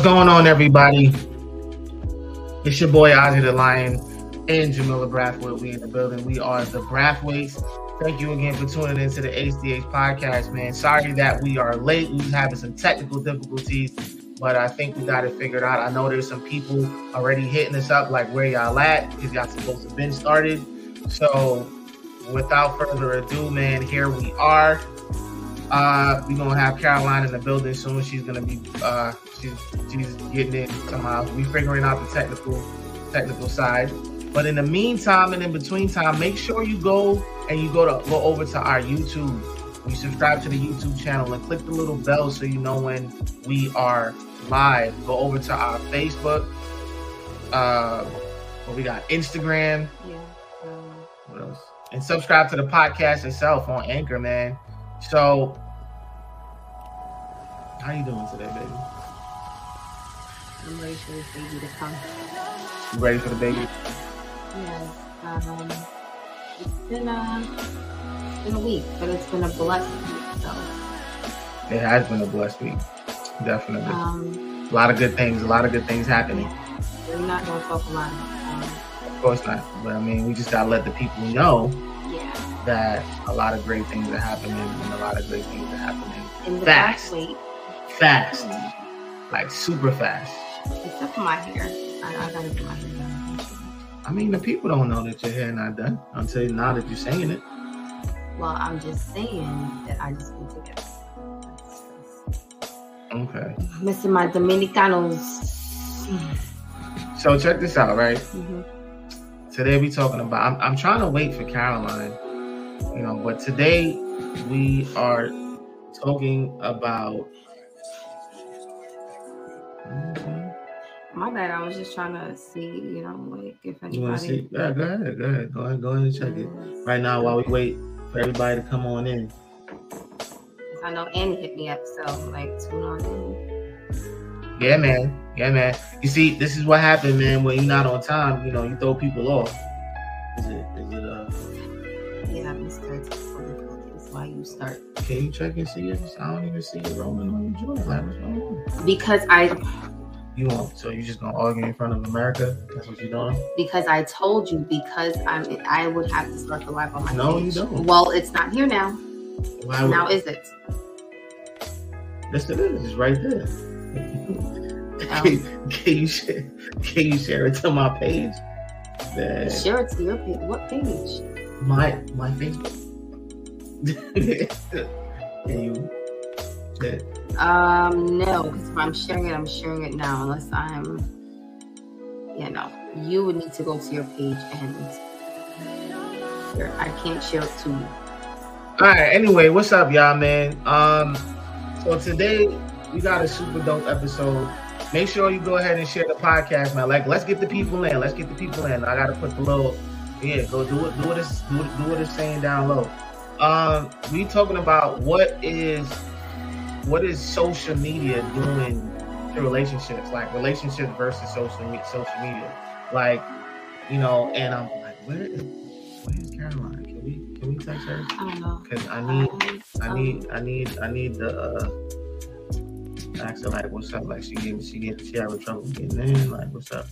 What's going on, everybody? It's your boy Ozzy the Lion and Jamila Brathwaite. We in the building. We are the Brathwaites. Thank you again for tuning into the HDH podcast, man. Sorry that we are late. We was having some technical difficulties, but I think we got it figured out. I know there's some people already hitting us up, like where y'all at, because y'all supposed to have been started. So, without further ado, man, here we are. Uh, we're gonna have Caroline in the building soon. She's gonna be uh, she's she's getting in somehow. We figuring out the technical technical side. But in the meantime and in between time, make sure you go and you go to go over to our YouTube. You subscribe to the YouTube channel and click the little bell so you know when we are live. Go over to our Facebook. Uh, what we got Instagram. Yeah. Um, What else? And subscribe to the podcast itself on Anchor, man. So, how you doing today, baby? I'm ready for this baby to come. You ready for the baby? Yes. Um, it's been a, it's been a week, but it's been a blessed week. So, It has been a blessed week, definitely. um, a lot of good things. A lot of good things happening. we're not going to talk a lot. Um, Of course not, but I mean, we just gotta let the people know. That a lot of great things are happening, and a lot of great things are happening In the Fast. fast, like super fast. except for my hair. I, I gotta do my hair done. I mean, the people don't know that your hair not done until now that you're saying it. Well, I'm just saying that I just need to get Okay. missing my Dominicanos. So check this out, right? Mhm. Today we talking about. I'm, I'm trying to wait for Caroline, you know, but today we are talking about. My bad. I was just trying to see, you know, like if anybody. You want to see? Yeah, go ahead, go ahead, go ahead, go ahead and check it mm. right now while we wait for everybody to come on in. I know Annie hit me up, so like tune on in. Yeah, man. Yeah, man. You see, this is what happened, man. When you're not on time, you know, you throw people off. Is it? Is it? Uh, Difficult is why you start. can you check and see it? I don't even see it rolling on your joint. Like, what's going on? Because I You won't. So you just gonna argue in front of America? That's what you're doing? because I told you because I'm I would have to start the live on my No, page. you don't. Well, it's not here now. Why would? Now is it? Yes, it is. It's right there. Can, can you share? Can you share it to my page? That Share it to your page. What page? My my Facebook. can you? Um, no, because if I'm sharing it, I'm sharing it now. Unless I'm, you know, you would need to go to your page and. I can't share it to you. All right. Anyway, what's up, y'all, man? Um, so today we got a super dope episode. Make sure you go ahead and share the podcast, man. Like, let's get the people in. Let's get the people in. I gotta put the little, yeah, go do it. Do what it's do, do what it's saying down low. Um, we talking about what is what is social media doing to relationships, like relationships versus social me- social media, like you know. And I'm like, where is where is Caroline? Can we can we text her? I don't know. Cause I need, I Um, need, I need, I need the. Uh, ask her like, what's up? Like she get, she get, she having trouble getting in. Like, what's up?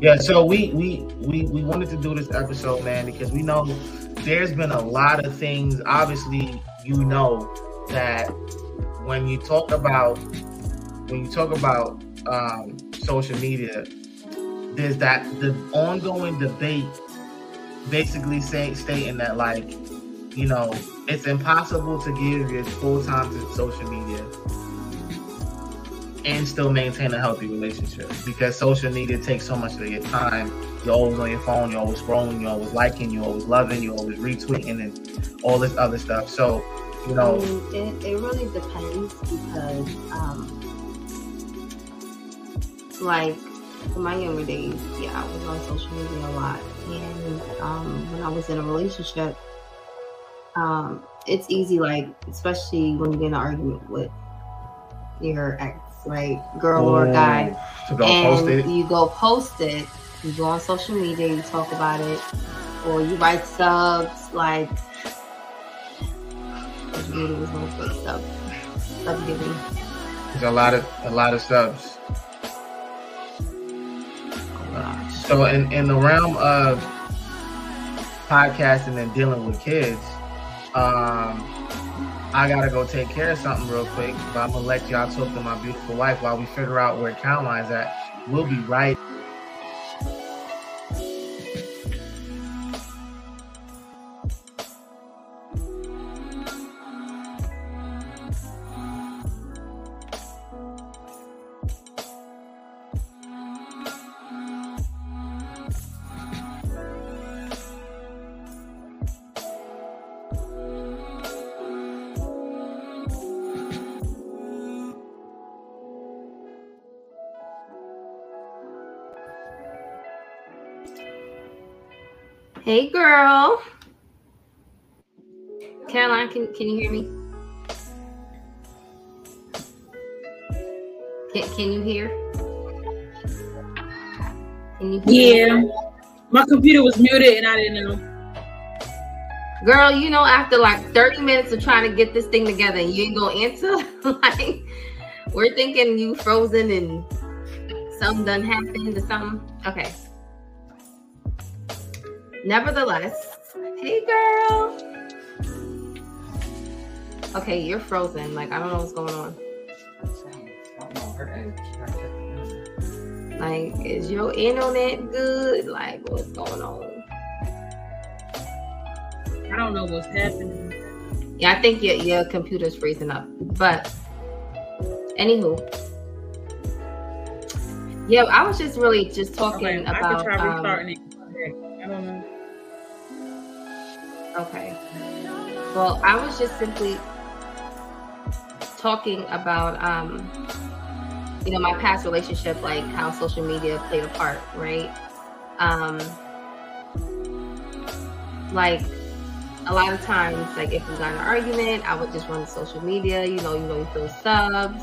Yeah. So we, we, we, we wanted to do this episode, man, because we know there's been a lot of things. Obviously, you know that when you talk about when you talk about um, social media, there's that the ongoing debate, basically saying stating that like you know, it's impossible to give your full time to social media and still maintain a healthy relationship because social media takes so much of your time. You're always on your phone, you're always scrolling, you're always liking, you're always loving, you're always retweeting, and all this other stuff. So, you I know, mean, it, it really depends because, um, like, in my younger days, yeah, I was on social media a lot. And um, when I was in a relationship, um, it's easy, like, especially when you get in an argument with your ex, right? Girl oh, or guy. And you go post it. You go on social media. You talk about it, or you write subs like. There's a lot of a lot of subs. So in, in the realm of podcasting and dealing with kids, um, I gotta go take care of something real quick. But I'm gonna let y'all talk to my beautiful wife while we figure out where Caroline's at. We'll be right. Hey, girl. Caroline, can, can you hear me? Can, can you hear? Can you hear? Yeah. My computer was muted and I didn't know. Girl, you know, after like 30 minutes of trying to get this thing together and you ain't gonna answer, like we're thinking you frozen and something done happened or something. Okay. Nevertheless, hey girl. Okay, you're frozen. Like I don't know what's going on. Like, is your internet good? Like, what's going on? I don't know what's happening. Yeah, I think your your computer's freezing up. But anywho. Yeah, I was just really just talking okay, about. I could try um, restarting um, it. Okay. Well, I was just simply talking about, um, you know, my past relationship, like how social media played a part, right? Um, like a lot of times, like if we got an argument, I would just run to social media. You know, you know, you throw subs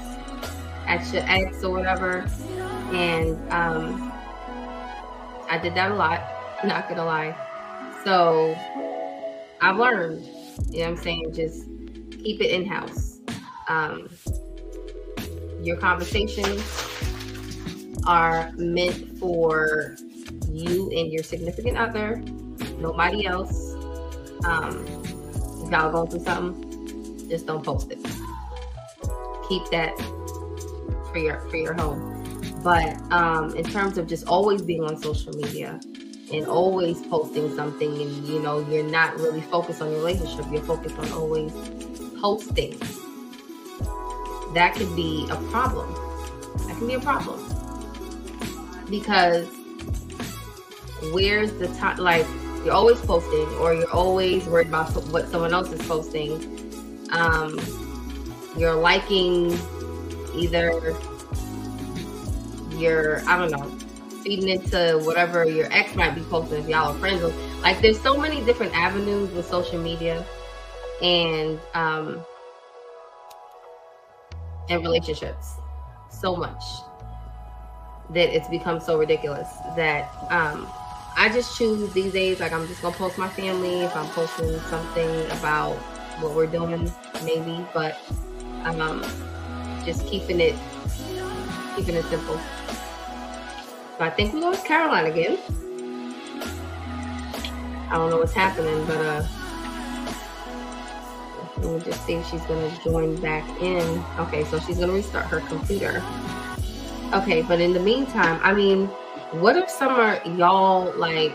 at your ex or whatever, and um, I did that a lot. Not gonna lie. So I've learned, you know what I'm saying? Just keep it in house. Um, your conversations are meant for you and your significant other, nobody else. Um, if y'all going through something, just don't post it. Keep that for your for your home. But um, in terms of just always being on social media, and always posting something and you know you're not really focused on your relationship you're focused on always posting. That could be a problem. That can be a problem. Because where's the time like you're always posting or you're always worried about what someone else is posting um you're liking either your i don't know feeding into whatever your ex might be posting if y'all are friends with. Like there's so many different avenues with social media and um and relationships. So much that it's become so ridiculous that um I just choose these days like I'm just gonna post my family if I'm posting something about what we're doing maybe but um just keeping it keeping it simple. So I think we lost Caroline again. I don't know what's happening, but uh, let me just see if she's gonna join back in. Okay, so she's gonna restart her computer. Okay, but in the meantime, I mean, what are some of y'all like?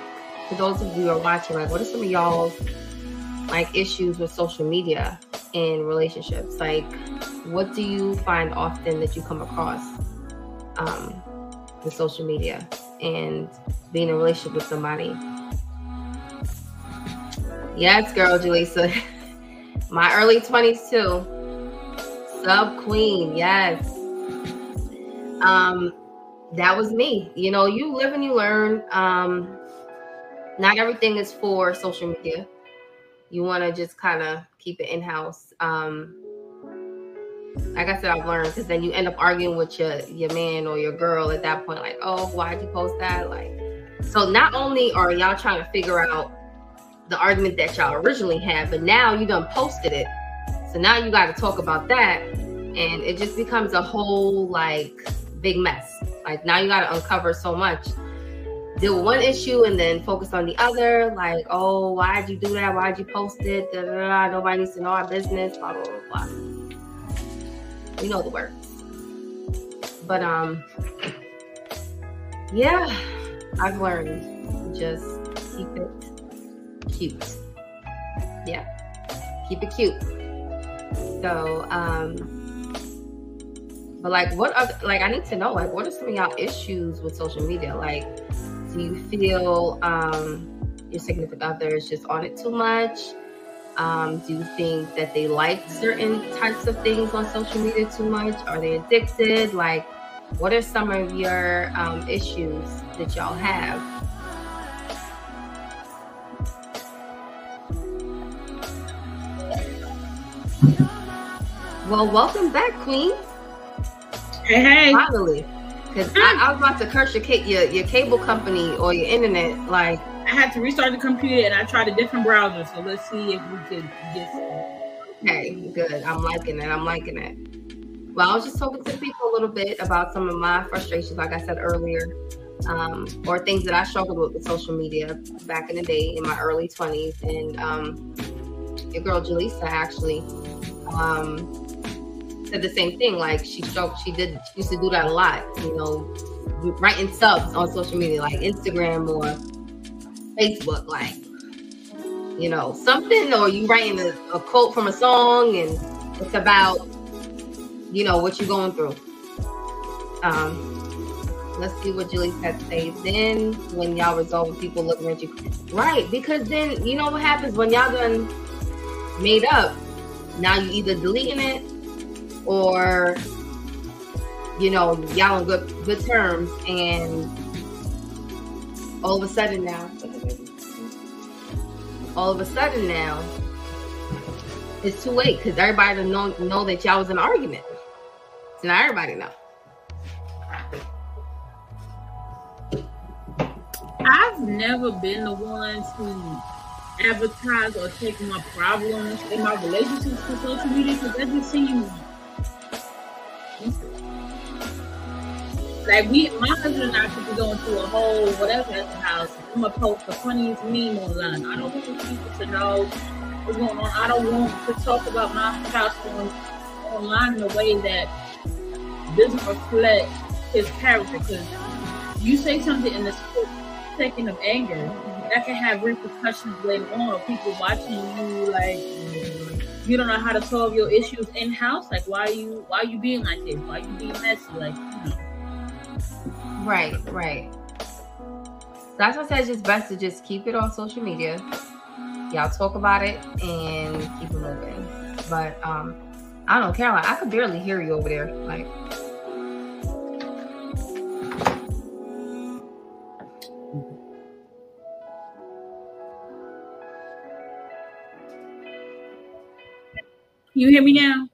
For those of you who are watching, like, what are some of y'all's like issues with social media in relationships? Like, what do you find often that you come across? Um, social media and being in a relationship with somebody. Yes, girl, Julissa. My early 20s too. Sub queen, yes. Um, that was me. You know, you live and you learn. Um, not everything is for social media. You want to just kind of keep it in house. Um, like I said, I've learned because then you end up arguing with your your man or your girl at that point, like, oh, why'd you post that? Like, so not only are y'all trying to figure out the argument that y'all originally had, but now you done posted it. So now you got to talk about that, and it just becomes a whole like big mess. Like now you got to uncover so much deal with one issue and then focus on the other. Like, oh, why'd you do that? Why'd you post it? Da, da, da, Nobody needs to know our business. Blah blah blah. blah. You know the words. But um, yeah, I've learned just keep it cute. Yeah, keep it cute. So um, but like, what are like? I need to know like, what are some of y'all issues with social media? Like, do you feel um your significant other is just on it too much? Um, do you think that they like certain types of things on social media too much? Are they addicted? Like, what are some of your um, issues that y'all have? Well, welcome back, Queen. Hey, hey. Finally, because I, I was about to curse your, your your cable company or your internet. Like, had to restart the computer and I tried a different browser. So let's see if we can get okay, good. I'm liking it. I'm liking it. Well, I was just talking to people a little bit about some of my frustrations, like I said earlier, um, or things that I struggled with with social media back in the day in my early 20s. And um, your girl Jaleesa actually um, said the same thing. Like she struggled, she did, she used to do that a lot. You know, writing subs on social media, like Instagram or Facebook, like you know something, or you writing a, a quote from a song, and it's about you know what you're going through. Um, let's see what Julie had to say. Then when y'all resolve people looking at you, right? Because then you know what happens when y'all done made up. Now you either deleting it or you know y'all on good good terms, and all of a sudden now, all of a sudden now, it's too late because everybody know know that y'all was in an argument. So now everybody know. I've never been the one to advertise or take my problems in my relationships to social media because that just seems like we my husband and I could be going through a whole whatever at the house. I'm gonna post the funniest meme online. I don't want people to know what's going on. I don't want to talk about my house on, online in a way that doesn't reflect his character because you say something in the second of anger that can have repercussions later on. People watching you like you don't know how to solve your issues in house. Like why are you why are you being like this? Why are you being messy? Like. Right, right. That's why I said it's just best to just keep it on social media. Y'all talk about it and keep it moving. But um, I don't know, Caroline. I could barely hear you over there. Like, You hear me now?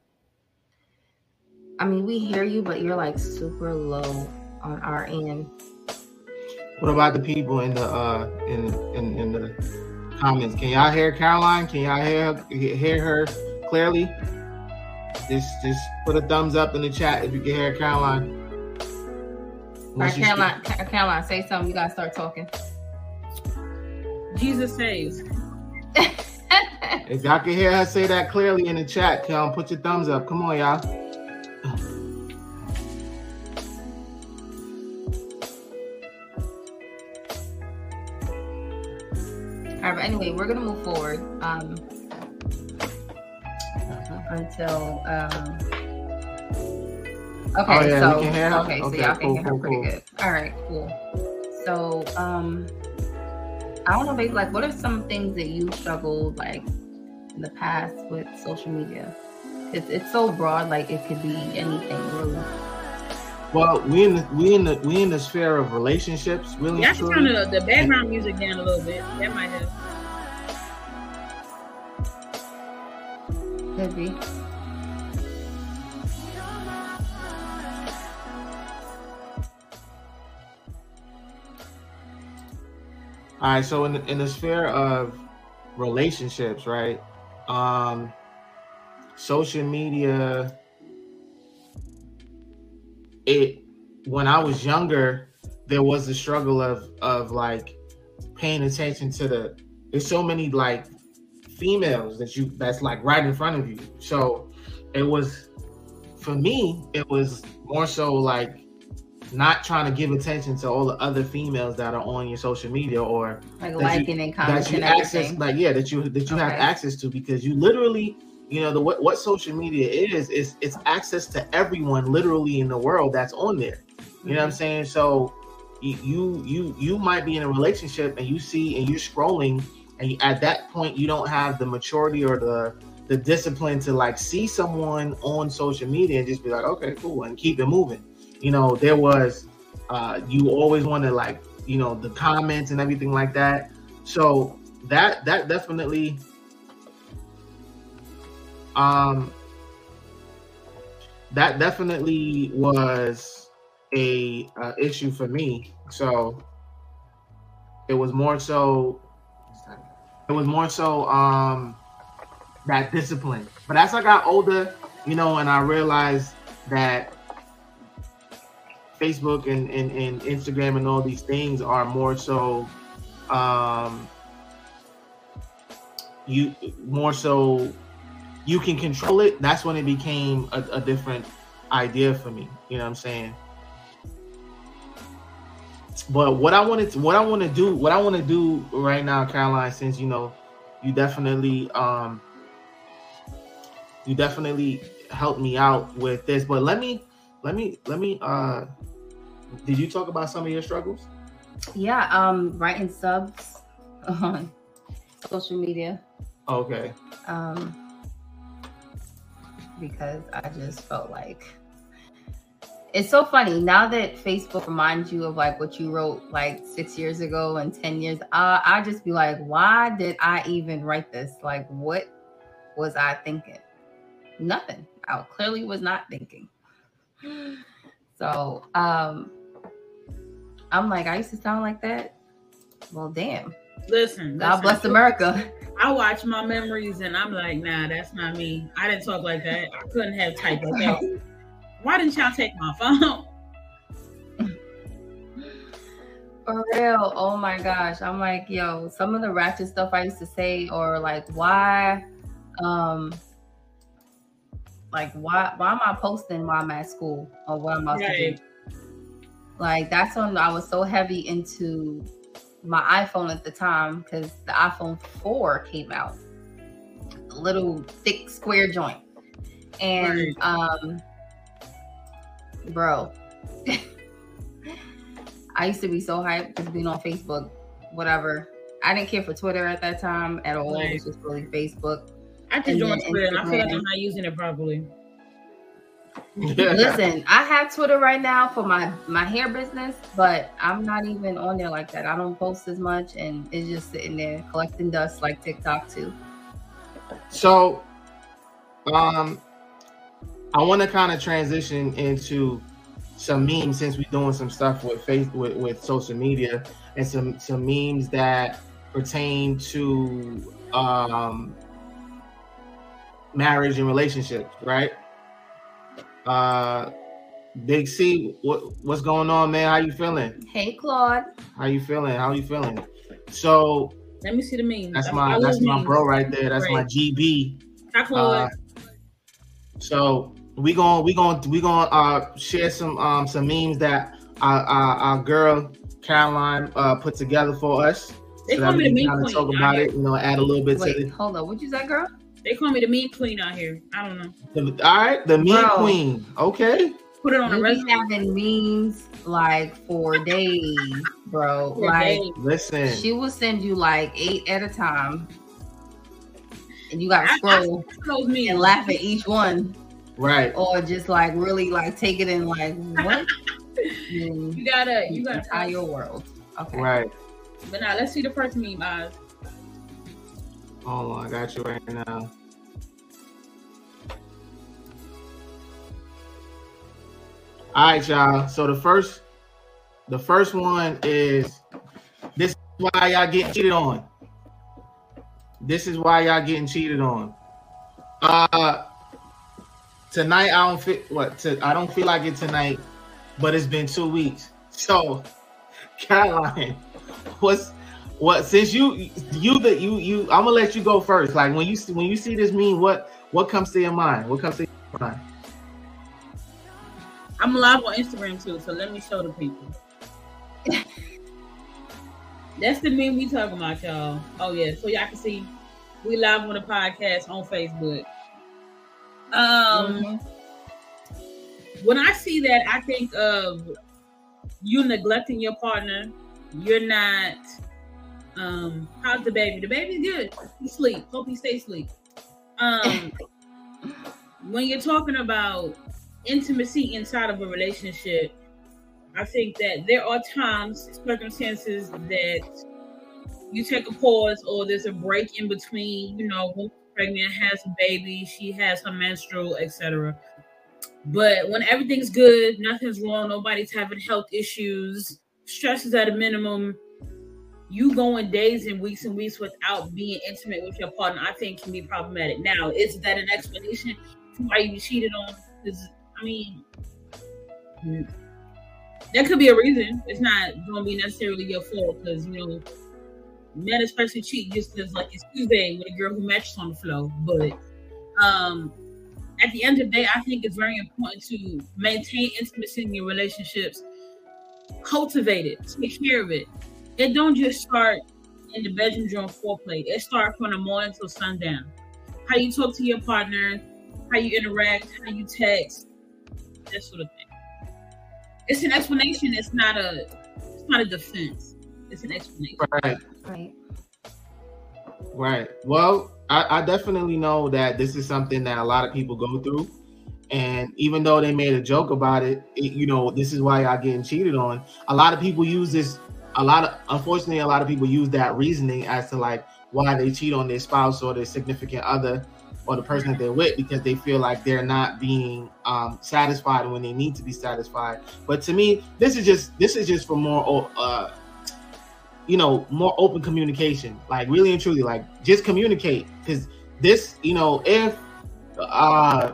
I mean, we hear you, but you're like super low on our end. What about the people in the uh in in, in the comments? Can y'all hear Caroline? Can y'all hear hear her clearly? Just just put a thumbs up in the chat if you can hear Caroline. All right, Unless you Caroline, Ca- Caroline, say something. You gotta start talking. Jesus saves. speak- If y'all can hear her say that clearly in the chat, come put your thumbs up. Come on, y'all. All right, but anyway, we're gonna move forward um, until. Um, okay, Oh, yeah, so we can hear her? okay, so y'all can cool, her cool, pretty cool. good. All right, cool. So, um, I don't know, babe. Like, what are some things that you struggled like in the past with social media? It's it's so broad, like it could be anything really. Well, we in the we in the we in the sphere of relationships, really. Y'all should turn the, the background music down a little bit. That might help. All right, so in the, in the sphere of relationships, right? Um, social media. It when I was younger, there was a struggle of of like paying attention to the there's so many like females that you that's like right in front of you. So it was for me, it was more so like not trying to give attention to all the other females that are on your social media or Like liking you, and that commenting you access like yeah that you that you have access to because you literally you know the what, what social media is is it's access to everyone literally in the world that's on there. You know what i'm mm-hmm. saying? So you you, you might be in a relationship and you see and you're scrolling and at that point you don't have the maturity or the the discipline to like see someone on social media and just be like okay cool and keep it moving. You know there was uh you always want to like you know the comments and everything like that. So that that definitely um that definitely was a uh, issue for me. So it was more so it was more so um that discipline. But as i got older you know and i realized that facebook and, and, and instagram and all these things are more so um you more so you can control it that's when it became a, a different idea for me. You know what i'm saying but what i wanted to what i want to do what i want to do right now caroline since you know you definitely um you definitely helped me out with this but let me let me let me uh did you talk about some of your struggles Yeah, um, writing subs on social media. okay Um, because I just felt like it's so funny now that Facebook reminds you of like what you wrote like six years ago and ten years. Uh, I just be like, why did I even write this? Like, what was I thinking? Nothing. I clearly was not thinking. So, um, I'm like, I used to sound like that. Well, damn. Listen, God listen. bless America. I watch my memories and I'm like, nah, that's not me. I didn't talk like that. I couldn't have typed like that. Why didn't y'all take my phone? For real. Oh my gosh. I'm like, yo, some of the ratchet stuff I used to say, or like, why, um, like, why, why am I posting while I'm at school or what I'm about to do? Like, that's when I was so heavy into my iPhone at the time because the iPhone 4 came out, little thick square joint. And, um, bro, I used to be so hyped just being on Facebook, whatever. I didn't care for Twitter at that time at all. It was just really Facebook. I just And joined Twitter and I feel like I'm not using it properly. Listen, I have Twitter right now for my my hair business, but I'm not even on there like that. I don't post as much, and it's just sitting there collecting dust like TikTok too. So, um, I want to kind of transition into some memes since we're doing some stuff with face with, with social media and some some memes that pertain to um marriage and relationships, right? Uh, Big C, what what's going on, man? How you feeling? Hey, Claude. How you feeling? How you feeling? So Let me see the memes. that's my I love that's my memes. bro right there. That's my GB. Hi, Chloe. Uh, so we going we going we going to uh share some um some memes that our our, our girl Caroline uh put together for us. they so call me the can meme queen. talk about it, you know, add a little bit Wait, to hold on. What you say, girl? They call me the meme queen out here. I don't know. the, all right, the meme Bro. queen. Okay. Put it on a You be resume. having memes like for days, bro. for like days. Listen. she will send you like eight at a time, and you gotta I- I- scroll Those memes. and laugh at each one, right. or just like really like take it in like what? You gotta, you you gotta. tie your world. Okay. Right. But now let's see the first meme, eyes. Hold on, I got you right now. All right, y'all. So the first, the first one is this is why y'all getting cheated on. This is why y'all getting cheated on. Uh, tonight I don't feel what to, I don't feel like it tonight, but it's been two weeks. So Caroline, what's what since you you that you you I'm gonna let you go first. Like when you see when you see this meme, what what comes to your mind? What comes to your mind? I'm live on Instagram too, so let me show the people. That's the meme we talking about, y'all. Oh yeah, so y'all can see we live on the podcast on Facebook. Um, mm-hmm. when I see that, I think of you neglecting your partner. You're not. Um, how's the baby? The baby's good. He sleep. Hope he stays asleep. Um, when you're talking about intimacy inside of a relationship, I think that there are times, circumstances that you take a pause or there's a break in between, you know, pregnant, has a baby, she has her menstrual, etc. But when everything's good, nothing's wrong, nobody's having health issues, stress is at a minimum, you going days and weeks and weeks without being intimate with your partner, I think can be problematic. Now, is that an explanation for why you cheated on? Because I mean, that could be a reason. It's not going to be necessarily your fault because you know men especially cheat just because like Tuesday with a girl who matches on the flow. But um, at the end of the day, I think it's very important to maintain intimacy in your relationships, cultivate it, take care of it. It don't just start in the bedroom during foreplay. It starts from the morning till sundown. How you talk to your partner, how you interact, how you text, that sort of thing. It's an explanation. It's not a. It's not a defense. It's an explanation. Right. Right. Right. Well, I, I definitely know that this is something that a lot of people go through. And even though they made a joke about it, it, you know, this is why y'all getting cheated on. A lot of people use this. A lot of, unfortunately, a lot of people use that reasoning as to like why they cheat on their spouse or their significant other or the person that they're with because they feel like they're not being um, satisfied when they need to be satisfied. But to me, this is just this is just for more uh, you know, more open communication. Like really and truly, like just communicate. Because this, you know, if uh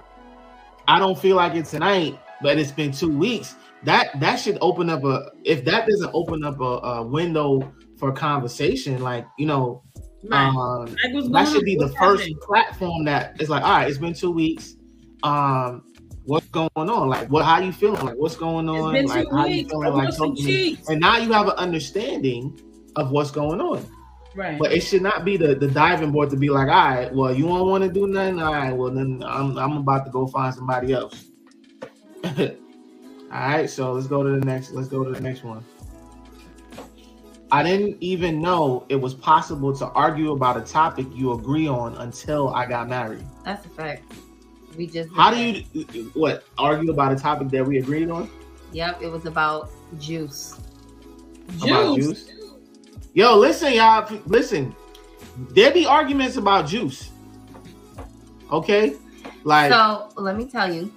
I don't feel like it tonight, but it's been two weeks, that that should open up a if that doesn't open up a, a window for conversation, like you know, right. um, that should be the first happening? platform that is like, all right, it's been two weeks. Um, what's going on? Like, what? How you feeling? Like, what's going on? Like, how weeks. you feeling? Like, and now you have an understanding of what's going on. Right. But it should not be the, the diving board to be like, all right, well, you don't want to do nothing. All right, well, then I'm, I'm about to go find somebody else. all right, so let's go to the next. Let's go to the next one. I didn't even know it was possible to argue about a topic you agree on until I got married. That's a fact. We just how do you what argue about a topic that we agreed on? Yep, it was about juice. Juice. About juice. Yo, listen, y'all. Listen, there be arguments about juice. Okay, like so. Let me tell you.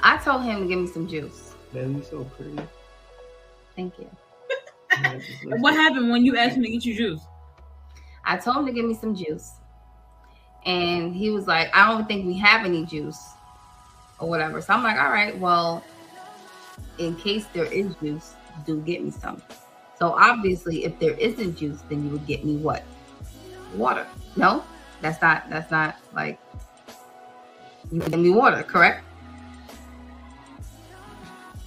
I told him to give me some juice. Man, you so pretty. Thank you. what happened when you asked him to get you juice? I told him to give me some juice, and he was like, "I don't think we have any juice, or whatever." So I'm like, "All right, well, in case there is juice, do get me some." So obviously, if there isn't juice, then you would get me what? Water. No, that's not. That's not like you would get me water, correct?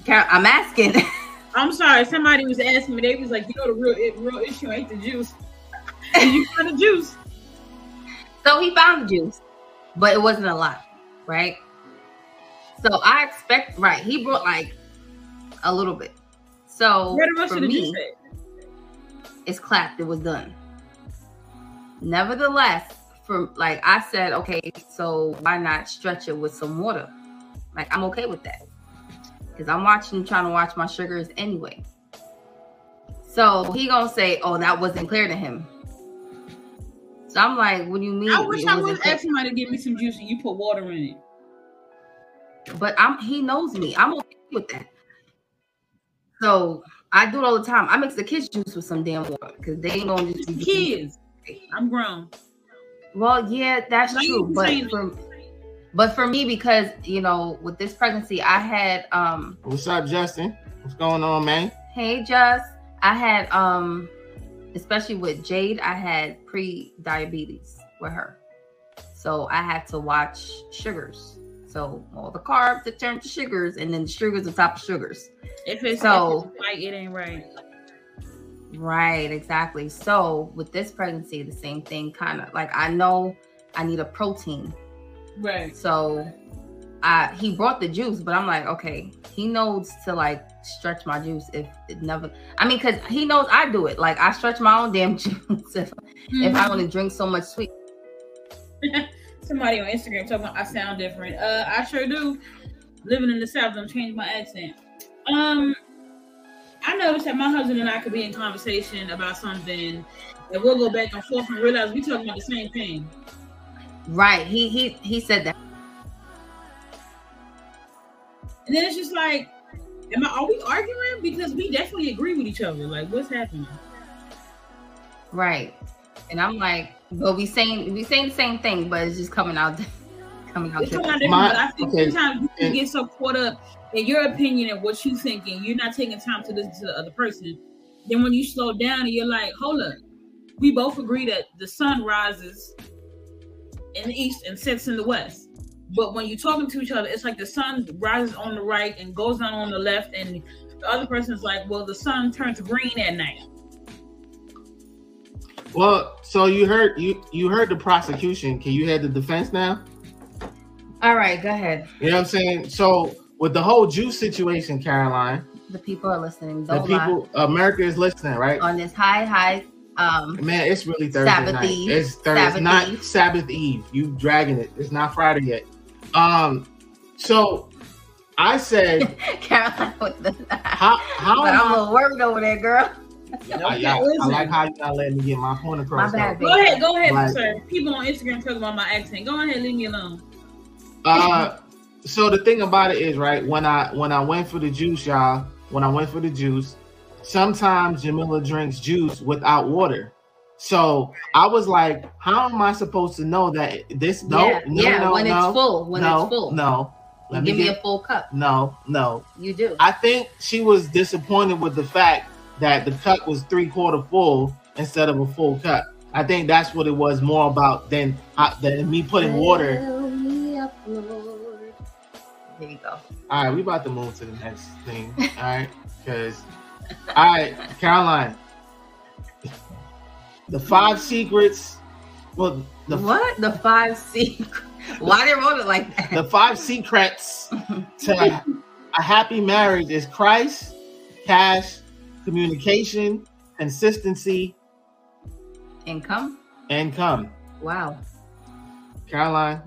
I'm asking. I'm sorry. Somebody was asking me. They was like, you know, the real real issue ain't the juice. and you found the juice. So he found the juice, but it wasn't a lot, right? So I expect right. He brought like a little bit. So for me, it's clapped, it was done. Nevertheless, for like I said, okay, so why not stretch it with some water? Like I'm okay with that. Because I'm watching trying to watch my sugars anyway. So he gonna say, Oh, that wasn't clear to him. So I'm like, what do you mean? I wish I would ask somebody to give me some juice and you put water in it. But I'm he knows me. I'm okay with that. So I do it all the time. I mix the kids juice with some damn water because they ain't gonna just be kids. I'm grown. Well, yeah, that's true. But for, but for me, because you know, with this pregnancy, I had um What's up, Justin? What's going on, man? Hey, Just. I had um, especially with Jade, I had pre-diabetes with her, so I had to watch sugars. So all the carbs that turn to sugars, and then the sugars on top of sugars. If it's So- if it's white, it ain't right. Right, exactly. So with this pregnancy, the same thing, kind of like I know I need a protein. Right. So I he brought the juice, but I'm like, okay, he knows to like stretch my juice if it never I mean, cause he knows I do it. Like I stretch my own damn juice if, if I mm-hmm. want to drink so much sweet. Somebody on Instagram talking about I sound different. Uh, I sure do. Living in the South, don't change my accent. Um, I noticed that my husband and I could be in conversation about something, and we'll go back and forth and realize we're talking about the same thing. Right. He he he said that. And then it's just like, am I? Are we arguing? Because we definitely agree with each other. Like, what's happening? Right. And I'm like, well, we saying we saying the same thing, but it's just coming out coming out different. different, My- but I think okay, sometimes you and- get so caught up in your opinion and what you're thinking, you're not taking time to listen to the other person. Then when you slow down and you're like, hold up, we both agree that the sun rises in the east and sets in the west. But when you're talking to each other, it's like the sun rises on the right and goes down on the left, and the other person's like, well, the sun turns green at night. Well, so you heard you you heard the prosecution. Can you hear the defense now? All right, go ahead. You know what I'm saying? So with the whole juice situation, Caroline, The people are listening. the Don't lie. people, America is listening, right? on this high high um Man, it's really Thursday Sabbath night. Eve. It's Thursday. It's Sabbath not Eve. Sabbath Eve. You dragging it. It's not Friday yet. Um, so I said, Caroline with the how how but am I'm a little worried over there, girl. I, I- I like how you're not letting me get my point across. My bad. Go ahead, go ahead, Right. sir. People on Instagram talking about my accent. Go ahead, leave me alone. Uh, so the thing about it is, right? When I when I went for the juice, y'all, when I went for the juice, sometimes Jamila drinks juice without water. So I was like, how am I supposed to know that this? No, yeah, no, yeah, no, when no, it's full, when no, it's full. no. You Let give me me a full cup. no, no. You do. I think she was disappointed with the fact that the cup was three quarter full instead of a full cup. I think that's what it was more about than uh, than me putting water. Fill me up, Lord. There you go. All right, we about to move to the next thing. All right, because all right, Caroline, the five secrets. Well, the what? The five C. Why they wrote it like that? the five secrets to a happy marriage is Christ, cash, communication, consistency, Income? and come. Wow. Caroline,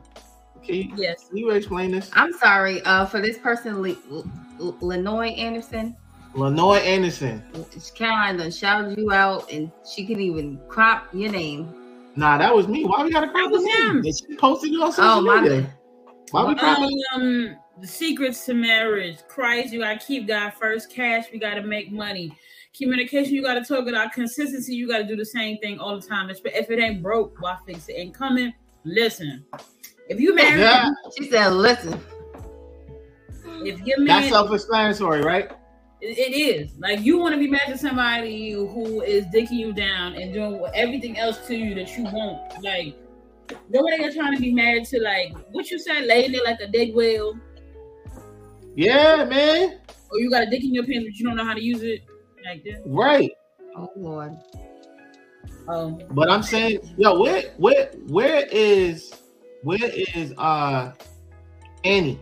can you, Yes. can you explain this? I'm sorry. Uh, for this person, Le- L- Lenoy Anderson, Lenoy Anderson. Caroline done shouted you out, and she could even crop your name. Nah, that was me. Why we gotta crop That was the name? Did She posted it on social Oh my media. bad. Why we cropping? Um, the secrets to marriage: Christ, you gotta keep God first. Cash, we gotta make money. Communication, you gotta talk it out. Consistency, you gotta do the same thing all the time. If if it ain't broke, why fix it? And coming, listen. If you married, Yeah, She said, "Listen, if your man, that's self-explanatory, right? it it is like you want to be married to somebody who is dicking you down and doing everything else to you that you want. Like, nobody are trying to be married to like what you said, laying there like a dead whale. Yeah, man. or you got a dick in your pants but you don't know how to use it like this. Right. oh Lord, Um, But I'm saying, yo, where where where is where is uh Annie?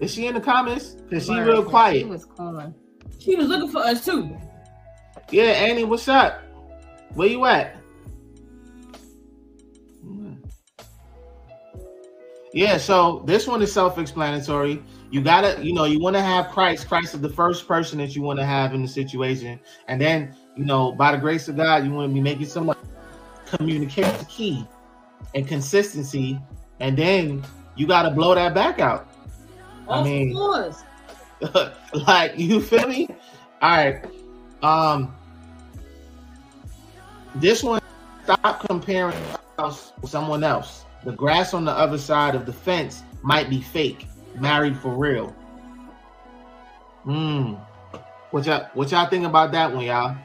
Is she in the comments? Cause she Word. real She quiet. was calling. she was looking for us too. Yeah, Annie, what's up? Where you at? Yeah, so this one is self-explanatory. You gotta, you know, you want to have Christ. Christ is the first person that you want to have in the situation, and then, you know, by the grace of God, you want to be making some money. Communication key, and consistency, and then you got to blow that back out. I Of mean- course. like you feel me? All right. Um this one stop comparing someone else. The grass on the other side of the fence might be fake. Married for real. Hmm. What y'all what y'all think about that one, y'all?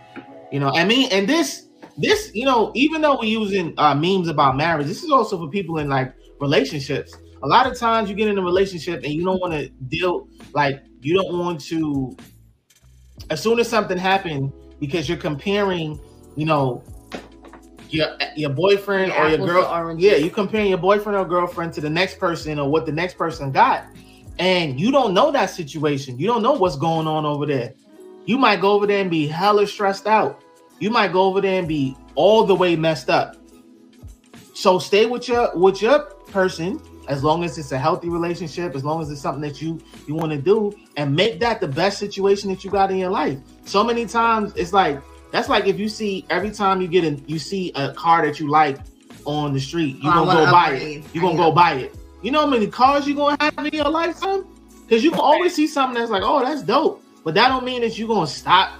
You know, I mean, and this this, you know, even though we're using uh, memes about marriage, this is also for people in like relationships. A lot of times you get in a relationship and you don't want to deal like you don't want to as soon as something happened because you're comparing, you know, your your boyfriend or your girl. Yeah, you comparing your boyfriend or girlfriend to the next person or what the next person got, and you don't know that situation. You don't know what's going on over there. You might go over there and be hella stressed out. You might go over there and be all the way messed up. So stay with your with your person as long as it's a healthy relationship, as long as it's something that you you want to do, and make that the best situation that you got in your life. So many times it's like that's like if you see every time you get in, you see a car that you like on the street, you Oh, gonna go buy it. You gonna go buy it. You know how many cars you gonna have in your lifetime? Because you can always see something that's like, oh, that's dope. But that don't mean that you're gonna stop,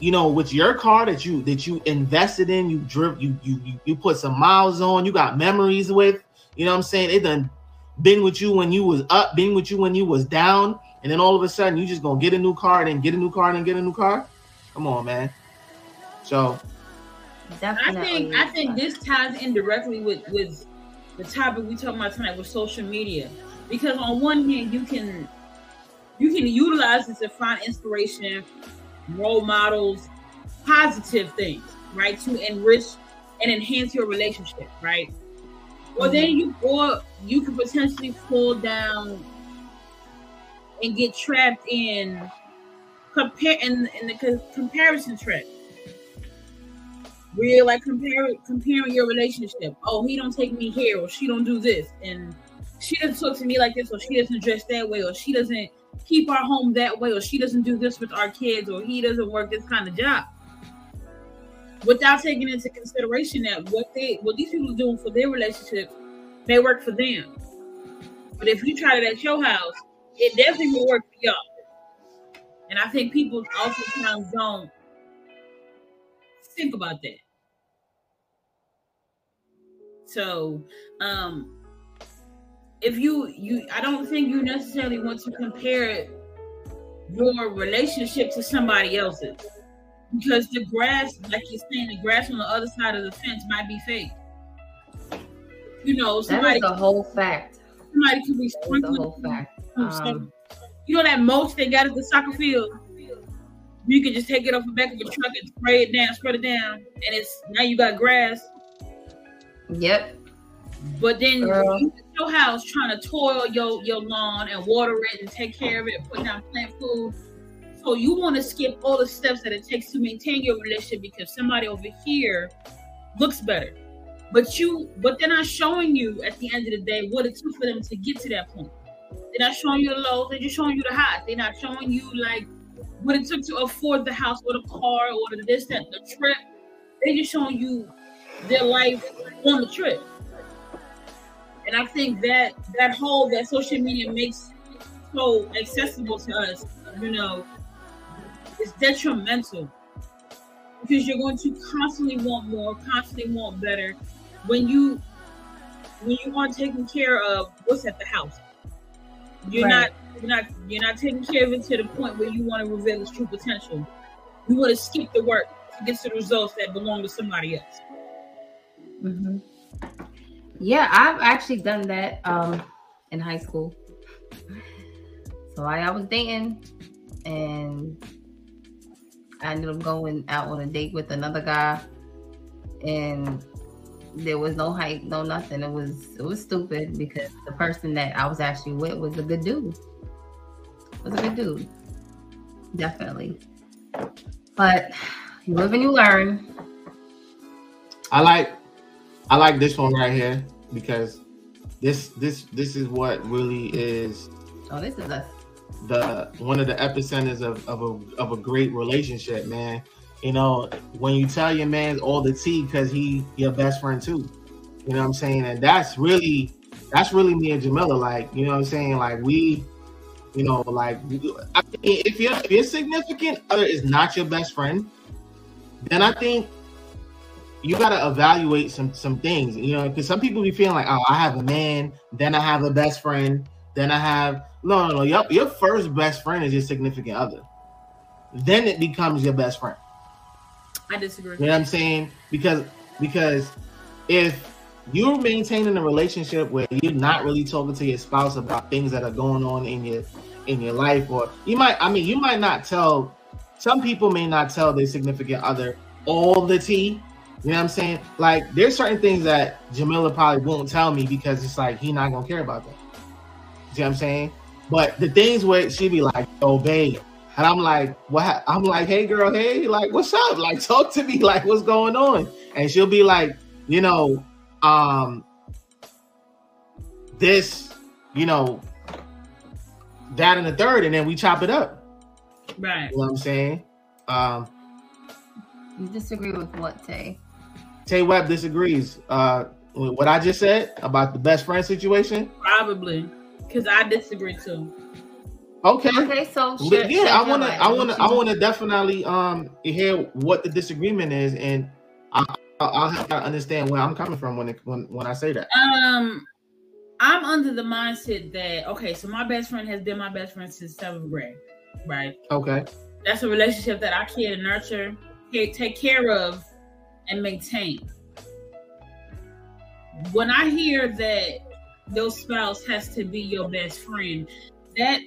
you know, with your car that you that you invested in, you you you you, you put some miles on, you got memories with. You know what I'm saying? It done been with you when you was up, been with you when you was down, and then all of a sudden you just gonna get a new car, and then get a new car, and then get a new car. Come on, man. So I think I think this ties in directly with with the topic we talking about tonight with social media, because on one hand you can you can utilize it to find inspiration, role models, positive things, right, to enrich and enhance your relationship, right. Or then you or you could potentially fall down and get trapped in compare in, in the co- comparison trap you're like comparing comparing your relationship. Oh, he don't take me here, or she don't do this, and she doesn't talk to me like this, or she doesn't dress that way, or she doesn't keep our home that way, or she doesn't do this with our kids, or he doesn't work this kind of job. Without taking into consideration that what they what these people are doing for their relationship may work for them. But if you try it at your house, it definitely will work for y'all. And I think people oftentimes don't think about that. So, um, if you you, I don't think you necessarily want to compare your relationship to somebody else's because the grass, like you're saying, the grass on the other side of the fence might be fake. You know, that somebody is a whole fact. somebody could be That is a whole fact. Um, You know that mulch they got at the soccer field. You can just take it off the back of a truck and spray it down, spread it down, and it's now you got grass. yep. But then Girl. you your house trying to toil your your lawn and water it and take care of it put down plant food. So you want to skip all the steps that it takes to maintain your relationship because somebody over here looks better. But you but they're not showing you at the end of the day what it took for them to get to that point. They're not showing you the lows, they're just showing you the highs. They're not showing you like what it took to afford the house or the car or the this, that, the trip. They're just showing you their life on the trip. And I think that that whole that social media makes so accessible to us, you know, is detrimental because you're going to constantly want more, constantly want better when you when you aren't taking care of what's at the house. You're Right. not you're not you're not taking care of it to the point where you want to reveal its true potential. You want to skip the work to get to the results that belong to somebody else. hmm Yeah, I've actually done that um, in high school. So I, I was dating, and I ended up going out on a date with another guy, and there was no hype, no nothing. It was it was stupid because the person that I was actually with was a good dude. Was a good dude, definitely. But you live and you learn. I like I like this one right here because this this this is what really is Oh, this is us. the one of the epicenters of, of a of a great relationship, man. You know, when you tell your man all the tea because he your best friend too. You know what I'm saying? And that's really that's really me and Jamila. Like, you know what I'm saying? Like we, you know, like I mean, if your if your significant other is not your best friend, then I think you gotta evaluate some some things. You know, because some people be feeling like, oh, I have a man, then I have a best friend, then I have no, no, no. Your, your first best friend is your significant other. then it becomes your best friend. I disagree. You know what I'm saying? Because because if you're maintaining a relationship where you're not really talking to your spouse about things that are going on in your in your life, or you might I mean you might not tell some people may not tell their significant other all the tea. You know what I'm saying? Like there's certain things that Jamila probably won't tell me because it's like he not gonna care about that. You know what I'm saying? But the things where she'd be like, "Oh, babe," and I'm like, "What?" I'm like, "Hey, girl, hey, like, what's up? Like, talk to me. Like, what's going on?" And she'll be like, "You know, um, this, you know, that and the third, and then we chop it up." Right. You know what I'm saying? Um, You disagree with what, Tay? Tay Webb disagrees. Uh, with what I just said about the best friend situation. Probably. Because I disagree too. Okay. Okay, so Li- share- yeah, share I wanna, light. I wanna, I wanna definitely um hear what the disagreement is, and I, I- I'll have to understand where I'm coming from when it, when when I say that. Um, I'm under the mindset that okay, so my best friend has been my best friend since seventh grade, right? Okay. That's a relationship that I care to nurture, take care of, and maintain. When I hear that your spouse has to be your best friend, that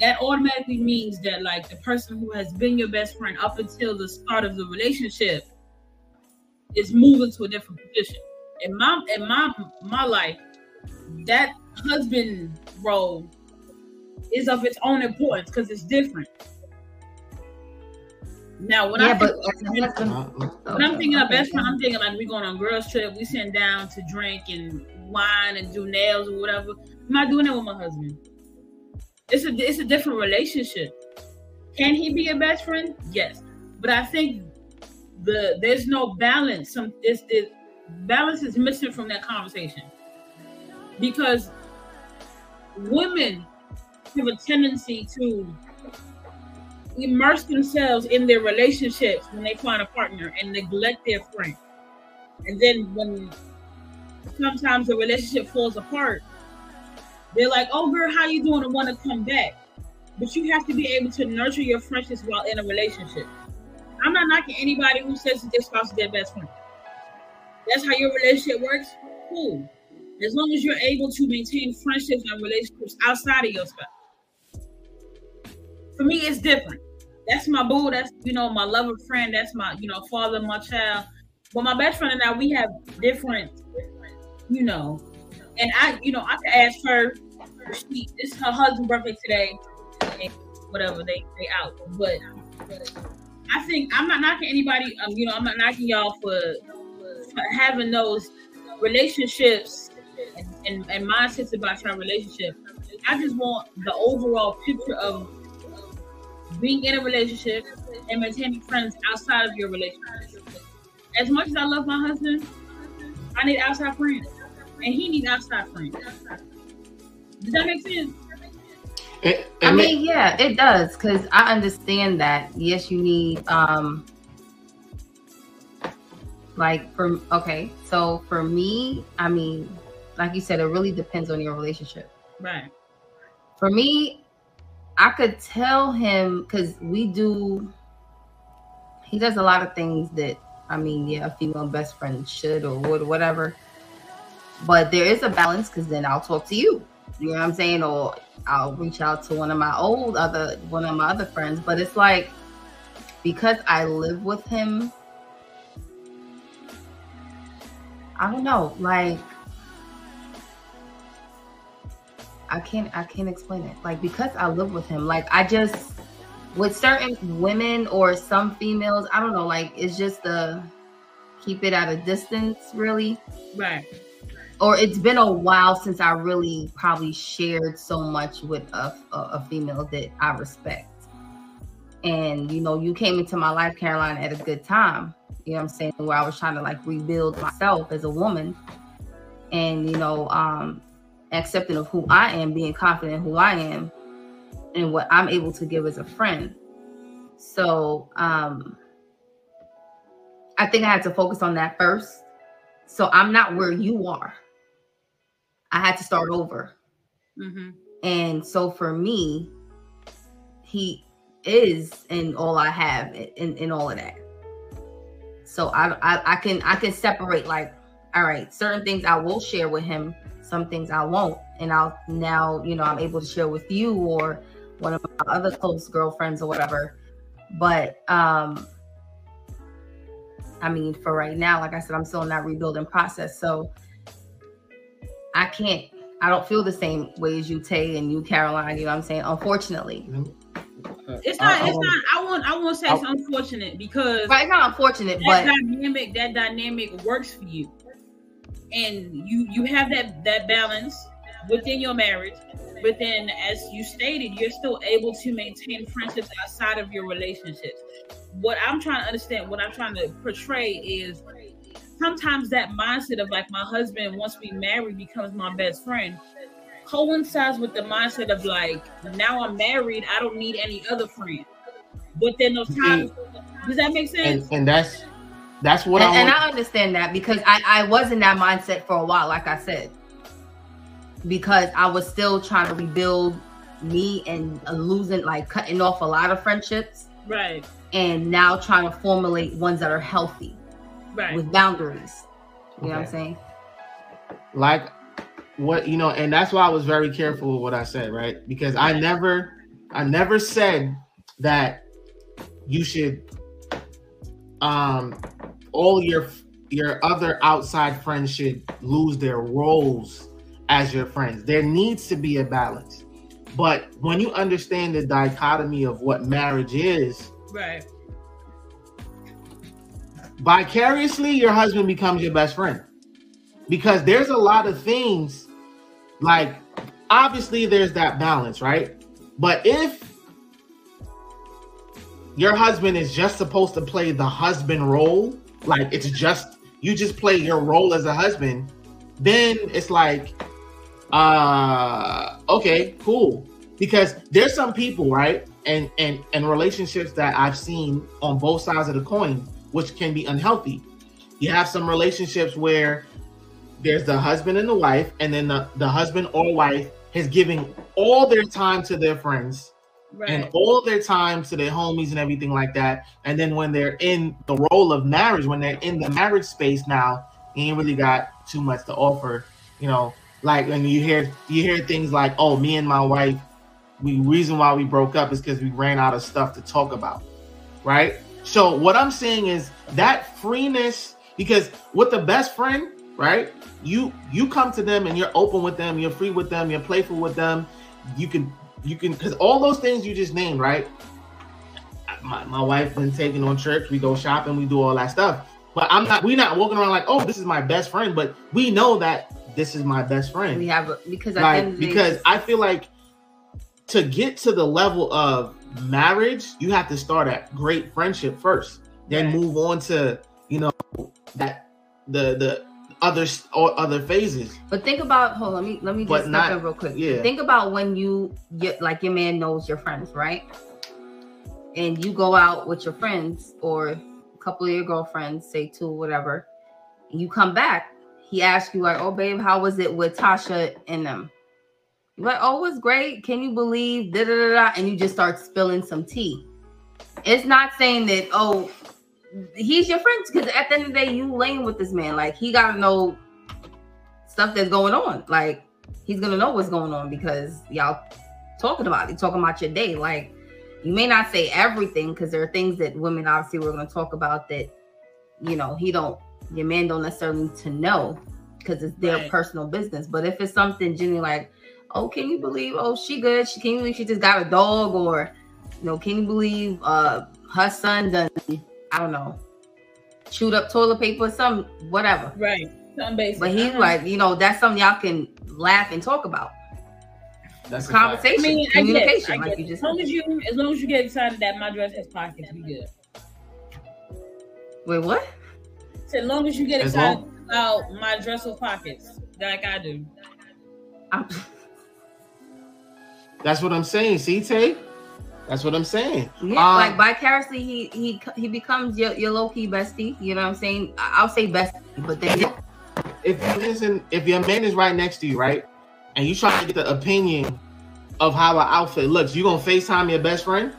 that automatically means that like the person who has been your best friend up until the start of the relationship is moving to a different position. In my in my my life, that husband role is of its own importance because it's different. Now, when yeah, I but think, as a husband- Uh, when I'm thinking of Okay, best friend, I'm thinking like we going on girls trip, we sitting down to drink and wine and do nails or whatever. I'm not doing that with my husband. It's a it's a different relationship. Can he be a best friend? Yes, but I think the there's no balance. Some this balance is missing from that conversation because women have a tendency to immerse themselves in their relationships when they find a partner and neglect their friend. And then when sometimes the relationship falls apart, they're like, "Oh, girl, how you doing?" and want to come back. But you have to be able to nurture your friendships while in a relationship. I'm not knocking anybody who says that their spouse is their best friend. That's how your relationship works. Cool. As long as you're able to maintain friendships and relationships outside of your spouse for me it's different that's my boo that's you know my lover friend that's my you know father my child but my best friend and i we have different you know and i you know i could ask her she it's her husband's birthday today and whatever they they out. But i think i'm not knocking anybody um you know i'm not knocking y'all for, for having those relationships and, and, and mindsets about your relationship. I just want the overall picture of being in a relationship and maintaining friends outside of your relationship. As much as I love my husband, I need outside friends, and he needs outside friends. Does that make sense? it- it I ma- mean, yeah, it does because I understand that. Yes, you need um like for okay, so for me, I mean, like you said, it really depends on your relationship. Right. For me, I could tell him because we do he does a lot of things that I mean, yeah, a female best friend should or would whatever. But there is a balance because then I'll talk to you. You know what I'm saying? Or I'll reach out to one of my old other one of my other friends. But it's like because I live with him, I don't know, like I can't I can't explain it. Like because I live with him, like I just with certain women or some females, I don't know, like it's just the keep it at a distance really. Right. Or it's been a while since I really probably shared so much with a, a, a female that I respect. And you know, you came into my life, Caroline, at a good time. You know what I'm saying? Where I was trying to like rebuild myself as a woman. And you know, um, accepting of who I am, being confident in who I am, and what I'm able to give as a friend. So um I think I had to focus on that first. So I'm not where you are. I had to start over. Mm-hmm. And so for me, he is and all I have in, in all of that. So I, I I can I can separate like, all right, certain things I will share with him, some things I won't, and I'll now you know I'm able to share with you or one of my other close girlfriends or whatever. But um I mean, for right now, like I said, I'm still in that rebuilding process. So I can't, I don't feel the same way as you, Tay, and you, Caroline. You know what I'm saying? Unfortunately. It's not. It's not. I want. I won't say it's unfortunate because right. It's not unfortunate, that but dynamic. That dynamic works for you, and you you have that that balance within your marriage. But then, as you stated, you're still able to maintain friendships outside of your relationships. What I'm trying to understand, what I'm trying to portray is sometimes that mindset of like my husband, once we marry, becomes my best friend coincides with the mindset of like now I'm married, I don't need any other friend. But then those mm-hmm. times, does that make sense? And, and that's that's what and, I and I understand that because I I was in that mindset for a while, like I said, because I was still trying to rebuild me and uh, losing like cutting off a lot of friendships, right? And now trying to formulate ones that are healthy, right, with boundaries. You okay. know what I'm saying? Like what you know, and that's why I was very careful with what I said, right? Because I never, I never said that you should, um, all your your other outside friends should lose their roles as your friends. There needs to be a balance. But when you understand the dichotomy of what marriage is, right? Vicariously, your husband becomes your best friend because there's a lot of things like obviously there's that balance, right? But if your husband is just supposed to play the husband role, like it's just you just play your role as a husband, then it's like uh okay, cool. Because there's some people, right? And and and relationships that I've seen on both sides of the coin which can be unhealthy. You have some relationships where there's the husband and the wife, and then the, the husband or wife is giving all their time to their friends right. and all their time to their homies and everything like that. And then when they're in the role of marriage, when they're in the marriage space now, you ain't really got too much to offer. You know, like when you hear you hear things like, "Oh, me and my wife, we reason why we broke up is because we ran out of stuff to talk about," right? So what I'm saying is that freeness, because with the best friend, right? You you come to them and you're open with them, you're free with them, you're playful with them. You can you can because all those things you just named, right? My, my wife been taking on trips, we go shopping, we do all that stuff. But I'm not we're not walking around like, oh, this is my best friend, but we know that this is my best friend. We have because like, because I feel like to get to the level of marriage, you have to start at great friendship first, then right. move on to you know that the the other or other phases. But think about hold on, let me let me just stop in real quick. Yeah. Think about when you get like your man knows your friends, right? And you go out with your friends or a couple of your girlfriends, say two, whatever. You come back, he asks you like, "Oh, babe, how was it with Tasha and them?" Like, "Oh, it's great. Can you believe?" Da da da da, and you just start spilling some tea. It's not saying that oh he's your friend because at the end of the day, you laying with this man. Like he gotta know stuff that's going on. Like he's gonna know what's going on because y'all talking about it, talking about your day. Like you may not say everything because there are things that women obviously we're gonna talk about that you know he don't your man don't necessarily need to know because it's their right. personal business. But if it's something Jenny like, oh, can you believe? Oh, she good. She can you believe she just got a dog or you know, can you believe uh her son done I don't know, chewed up toilet paper, some whatever. Right. Something basic. But he's uh-huh. like, you know, that's something y'all can laugh and talk about. That's conversation, I mean, communication, I like you just. As long as you, as long as you get excited that my dress has pockets, we good. Wait, what? So as long as you get as excited long- about my dress with pockets, like I do. I'm- That's what I'm saying. See, Tay? That's what I'm saying. Yeah, um, like vicariously, he he he becomes your, your low key bestie. You know what I'm saying? I'll say bestie, but then if you listen, if your man is right next to you, right, and you try to get the opinion of how an outfit looks, you gonna Facetime your best friend?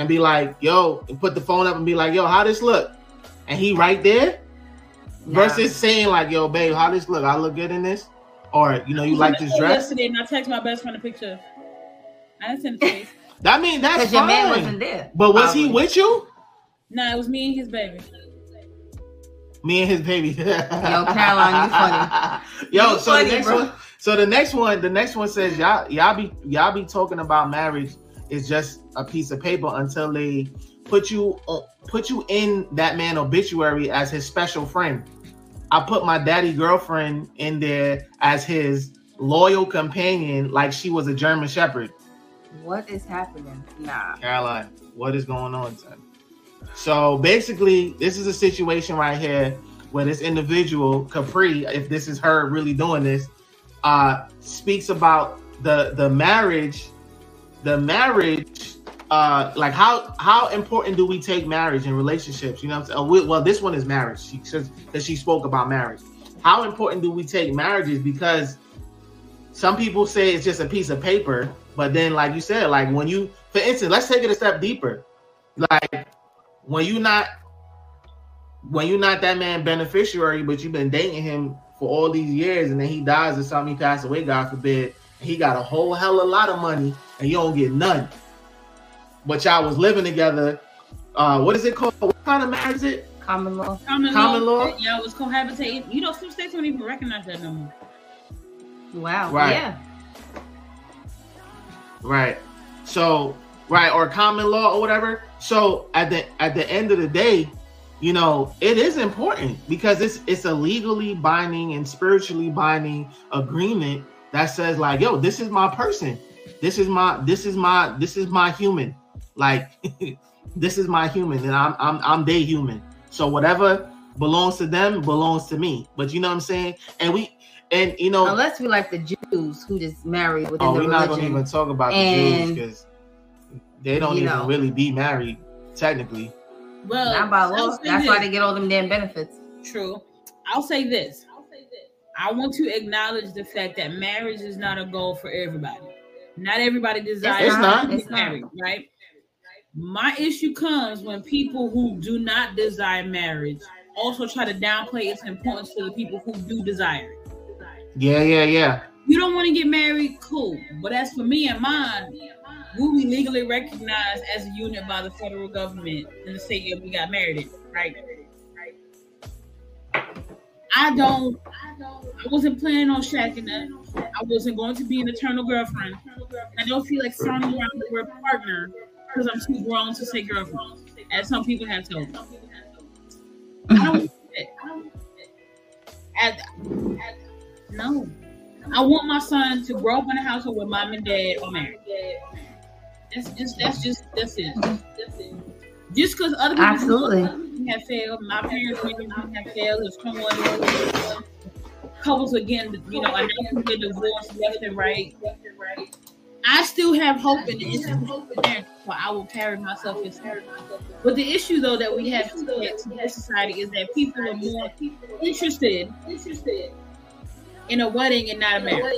and be like, "Yo," and put the phone up and be like, "Yo, how this look?" And he right there, Nah. versus saying like, "Yo, babe, how this look? I look good in this," or you know, you like this dress. Yesterday, and I text my best friend a picture. I didn't send it to face. I mean, that's Because your man fine. wasn't there. But was he with you? Nah, it was me and his baby. Me and his baby. Yo, Caroline, you funny. Yo, You so funny, the next bro. one, so the next one, the next one says y'all y'all be y'all be talking about marriage is just a piece of paper until they put you on- put you in that man obituary as his special friend. I put my daddy girlfriend in there as his loyal companion, like she was a German Shepherd. What is happening? Nah. Caroline, what is going on, son? So basically, this is a situation right here where this individual, Capri, if this is her really doing this, uh, speaks about the the marriage, the marriage, uh, like how how important do we take marriage and relationships? You know, what I'm saying? Oh, well, this one is marriage. She says that she spoke about marriage. How important do we take marriages? Because some people say it's just a piece of paper, but then, like you said, like when you, for instance, let's take it a step deeper. Like when you not, when you're not that man beneficiary, but you've been dating him for all these years, and then he dies or something, he passed away, God forbid, and he got a whole hell of a lot of money, and you don't get none. But y'all was living together. Uh, what is it called? What kind of marriage is it? Common law. Common, Common law. law? Yeah, it was cohabitating. You know, some states don't even recognize that no more. Wow. Right. Yeah. Right. So right or common law or whatever. So at the at the end of the day, you know, it is important because it's it's a legally binding and spiritually binding agreement that says like, yo, this is my person. This is my this is my this is my human. Like this is my human and I'm I'm I'm they human. So whatever belongs to them belongs to me. But you know what I'm saying? And we and you know Unless we like the Jews who just marry within Oh, the we're not gonna even talk about the Jews because they don't even know. really be married technically. Well, Not by I'll law. say That's this. why they get all them damn benefits. True. I'll say this. I want to acknowledge the fact that marriage is not a goal for everybody. Not everybody desires It's not. to be It's not. married, right? My issue comes when people who do not desire marriage also try to downplay its importance to the people who do desire it. Yeah, yeah, yeah. You don't want to get married, cool. But as for me and mine, we be legally recognized as a unit by the federal government in the state that we got married in, right? I don't. I wasn't planning on shacking up. I wasn't going to be an eternal girlfriend. I don't feel like throwing around the word partner because I'm too grown to say girlfriend, as some people have told me. I don't. want it. At, at, no. I want my son to grow up in a household where mom and dad are married. That's just that's just that's it. That's it. Just because other people Absolutely. have failed, my parents have failed. If someone couples again, you know, I know get divorced left and right. I still have hope in the institution, so I will carry myself as But the issue, though, that we have in society is that people are more interested in a wedding and not a marriage.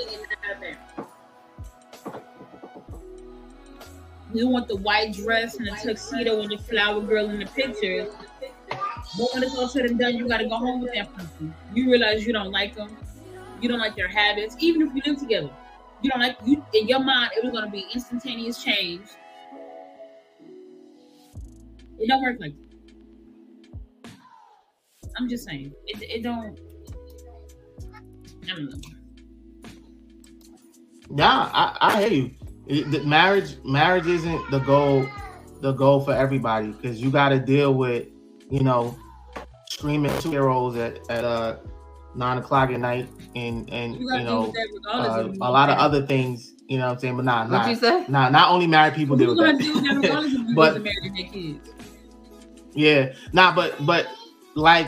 We want the white dress and the tuxedo and the flower girl in the pictures. But when it's all said and done, you got to go home with that person. You realize you don't like them. You don't like their habits. Even if you live together, you don't like you. In your mind, it was going to be instantaneous change. It don't work like that. I'm just saying. It, it don't. I don't know. Yeah, I, I hear you. It- the marriage marriage isn't the goal the goal for everybody because you got to deal with you know screaming two year olds at at uh nine o'clock at night and and You you, got to deal know with that regardless. uh, a lot of other things. You know what I'm saying? But nah, What'd nah, you say? nah. Not only married people deal with gonna deal with that that. regardless of you But- married and kids. yeah, nah, but but like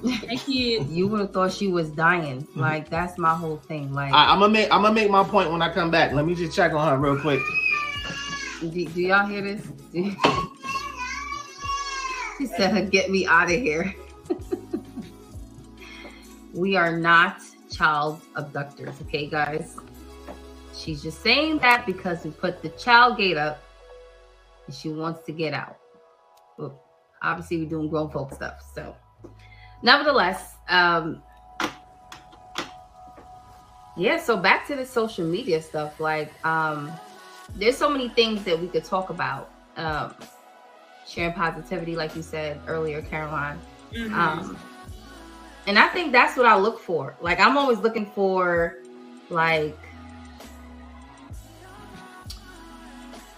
That kid. You would have thought she was dying. Like that's my whole thing. Like, I, I'm gonna make I'm gonna make my point when I come back. Let me just check on her real quick. do, do y'all hear this? She said, "Get me out of here." we are not child abductors, okay, guys. She's just saying that because we put the child gate up and she wants to get out. Well, obviously, we're doing grown folk stuff. So, nevertheless, um, yeah, so back to the social media stuff. Like, um, there's so many things that we could talk about. Um, sharing positivity, like you said earlier, Caroline. Mhm. Um, and I think that's what I look for. Like I'm always looking for like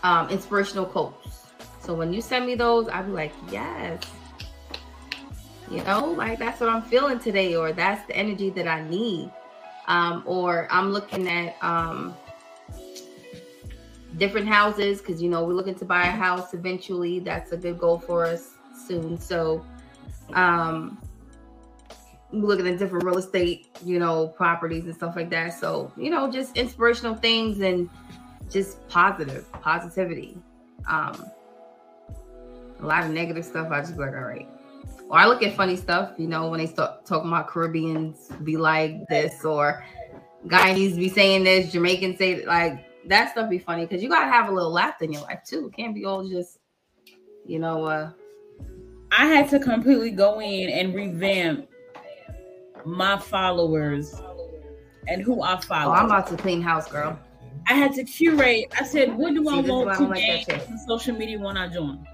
um inspirational quotes. So when you send me those, I'll be like, yes. You know, like that's what I'm feeling today, or that's the energy that I need. Um, or I'm looking at um different houses because you know we're looking to buy a house eventually. That's a good goal for us soon. So um looking at different real estate, you know, properties and stuff like that. So, you know, just inspirational things and just positive positivity. Um a lot of negative stuff, I just like, all right. Or I look at funny stuff, you know, when they start talking about Caribbeans be like this, or Guyanese be saying this, Jamaicans say like that stuff be funny because you gotta have a little laugh in your life too. It can't be all just, you know, uh I had to completely go in and revamp my followers and who I oh, follow. I'm about to clean house, girl. I had to curate. I said, what do I See, want I to don't like gain social media when I join?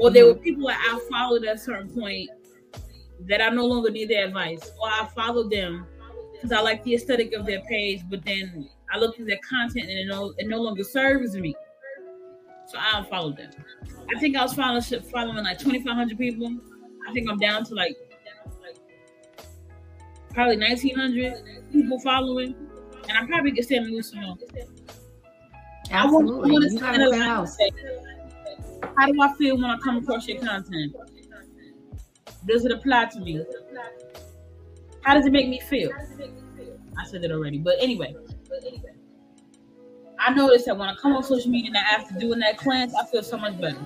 Or there were Mm-hmm. people that I followed at a certain point that I no longer need their advice, or I followed them because I like the aesthetic of their page, but then I look at their content and it no, it no longer serves me. So I unfollowed them. I think I was following, following like 2,500 people. I think I'm down to like probably 1,900 people following. And I probably could still lose some more. I want- I Absolutely. want to You gotta a house. say, How do I feel when I come across your content? Does it apply to me? How does it make me feel? I said it already, but anyway. I noticed that when I come on social media and after doing that cleanse, I feel so much better.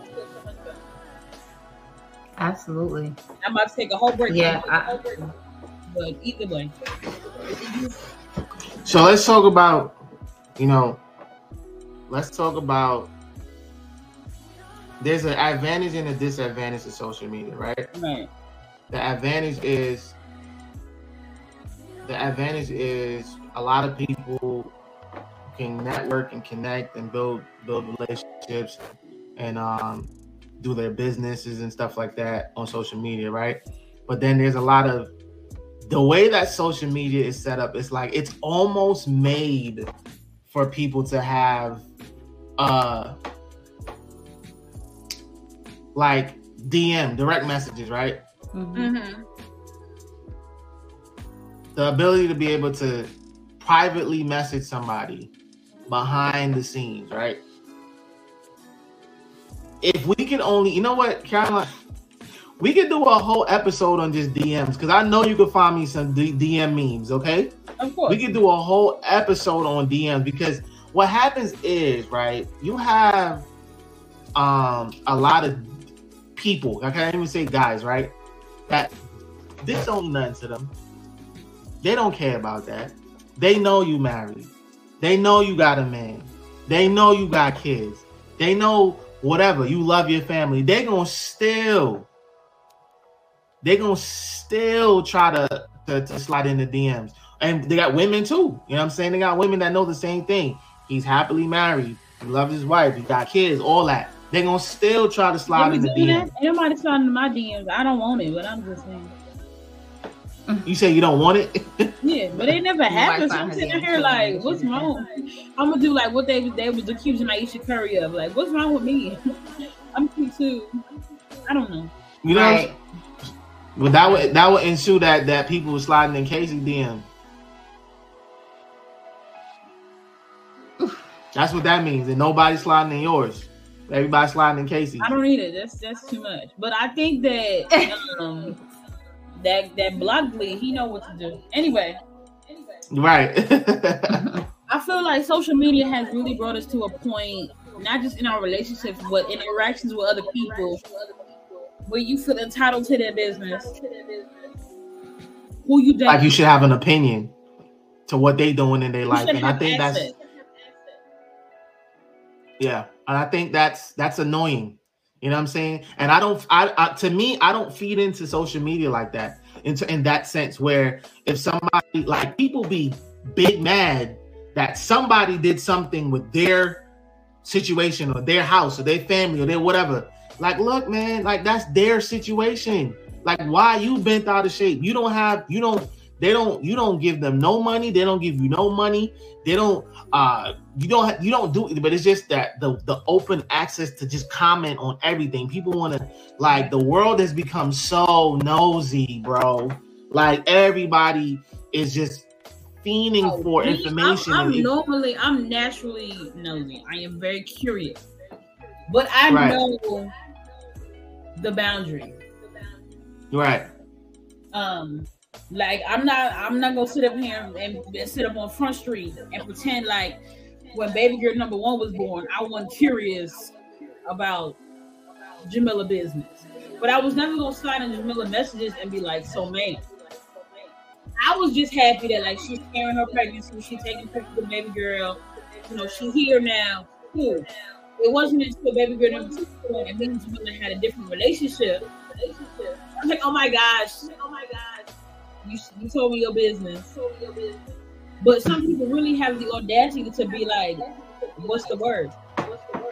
Absolutely. I'm about to take a whole break. Yeah, I- but either way, So let's talk about, you know, let's talk about. There's an advantage and a disadvantage to social media, right? right. The advantage is the advantage is a lot of people can network and connect and build build relationships and um, do their businesses and stuff like that on social media, right? But then there's a lot of the way that social media is set up. It's like it's almost made for people to have uh like DM direct messages, right? Mhm. Mm-hmm. the ability to be able to privately message somebody behind the scenes, right? If we could only, you know what, Caroline, we could do a whole episode on just DMs because I know you could find me some D- DM memes, okay? Of course. We could do a whole episode on DMs because what happens is, right, you have um a lot of people, I can't even say guys, right? That this don't mean nothing to them. They don't care about that. They know you married. They know you got a man. They know you got kids. They know whatever. You love your family. They gonna still they gonna still try to, to, to slide in the DMs. And they got women too. You know what I'm saying? They got women that know the same thing. He's happily married. He loves his wife. He got kids, all that. They're gonna still try to slide Can in we the DMs. that? Sliding into my DMs. I don't want it, but I'm just saying. You say you don't want it? Yeah, but it never happens. So I'm sitting here like, what's wrong? I'm gonna do like what they they was accusing Ayesha Curry of. Like, what's wrong with me? I'm cute too. I don't know. You know, Right. but that would that would ensue that that people were sliding in Casey DM. That's what that means, and nobody's sliding in yours. Everybody sliding in Casey. I don't need it. That's that's too much. But I think that um that that Blockley, he know what to do. Anyway, Right. I feel like social media has really brought us to a point, not just in our relationships, but in interactions with other people, where you feel entitled to their business. Who you date? like you should have an opinion to what they doing in their life, and I have think that's yeah, and I think that's that's annoying. You know what I'm saying? And I don't, I, I to me, I don't feed into social media like that. Into in that sense, where if somebody like people be big mad that somebody did something with their situation or their house or their family or their whatever. Like, look, man, like that's their situation. Like, why you bent out of shape? You don't have, you don't, they don't, you don't give them no money. They don't give you no money. They don't, uh, you don't, you don't do it. But it's just that the the open access to just comment on everything. People want to, like, the world has become so nosy, bro. Like everybody is just fiending Oh, for me, information. I'm, I'm normally, I'm naturally nosy. I am very curious, but I Right. know the boundary. right. Um, like I'm not, I'm not gonna sit up here and, and sit up on Front Street and pretend like when baby girl number one was born, I wasn't curious about Jamila business. But I was never gonna slide in Jamila messages and be like, so man. I was just happy that like she's carrying her pregnancy, she's taking pictures of baby girl. You know, she's here now. Cool. It wasn't until baby girl number two and me and Jamila had a different relationship. I'm like, oh my gosh, oh my gosh, you you told me your business. But some people really have the audacity to be like, what's the word?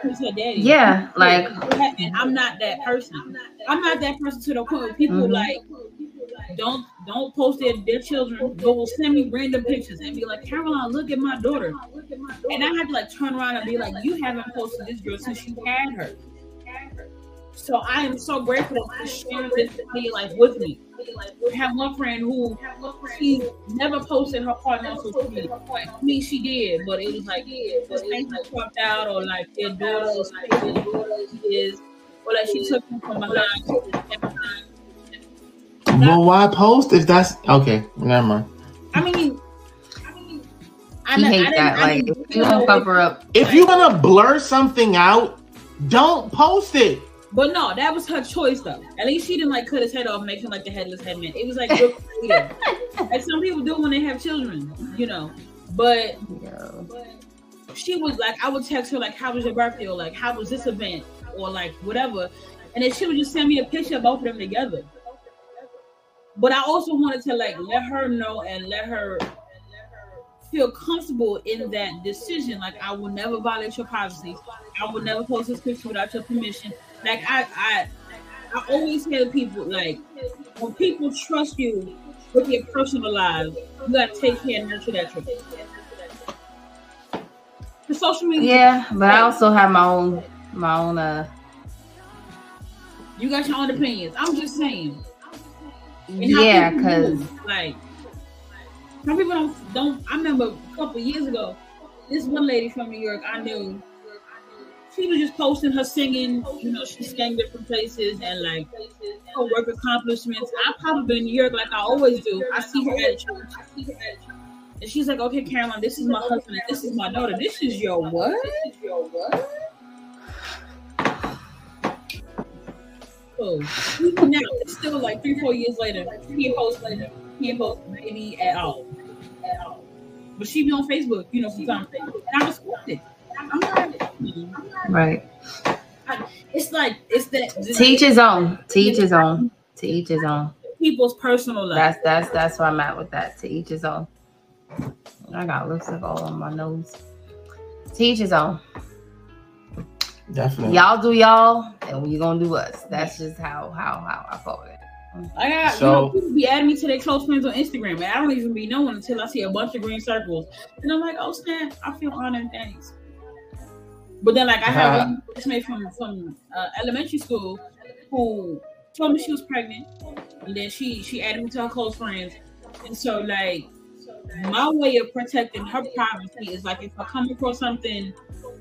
Who's her daddy? Yeah, like And I'm not that person. I'm not that person to the point where people Mhm. like don't don't post their, their children, but will send me random pictures and be like, Caroline, look at my daughter. And I have to like turn around and be like, you haven't posted this girl since you had her. So I am so grateful for sharing this day life with me. I have one friend who she never posted her partner on social media. I mean, she did, but it was like this thing that popped out, or like their daughter is their daughter is, or like she took him from behind. Well, why post if that's okay? Never mind. I mean, I mean, I, he hate that. Like if you don't know- cover up, If you're gonna blur something out, don't post it. But no, that was her choice though. At least she didn't like cut his head off, make him like the headless headman. It was like good creative. like some people do when they have children, you know. But yo, she was like, I would text her like, "How was your birthday?" or like, "How was this event?" or like whatever, and then she would just send me a picture of both of them together. But I also wanted to like let her know and let her feel comfortable in that decision. Like I will never violate your privacy. I will never post this picture without your permission. Like I, I, I always tell people like when people trust you with your personal lives, you gotta take care and nurture that trust. The social media, yeah. But I also have my own, my own. Uh, you got your own opinions. I'm just saying. And yeah, because move, like some people don't don't. I remember a couple years ago, this one lady from New York I knew. She was just posting her singing. You know, she sang different places and like her work accomplishments. I pop up in New York like I always do. I see her at church. And she's like, "Okay, Caroline, this is my husband and this is my daughter. This is your what? This is your what?" Even now, it's still like three, four years later. He ain't post later. He ain't post maybe at all, at all. But she be on Facebook, you know, from time to and I respect it. I'm not. right. It's like it's that To each his own. To each his own. To each his own. people's personal life. That's that's that's where I'm at with that. To each his own. I got lipstick all on my nose. To each his own. Definitely. Y'all do y'all, and we gonna do us. That's just how how how I call it. I got So- you know people be adding me to their close friends on Instagram, and I don't even be knowing until I see a bunch of green circles, and I'm like, oh snap, I feel honored, thanks. But then like I have Uh-huh. one classmate from from uh, elementary school who told me she was pregnant, and then she she added me to her close friends, and so like my way of protecting her privacy is like if I come across something,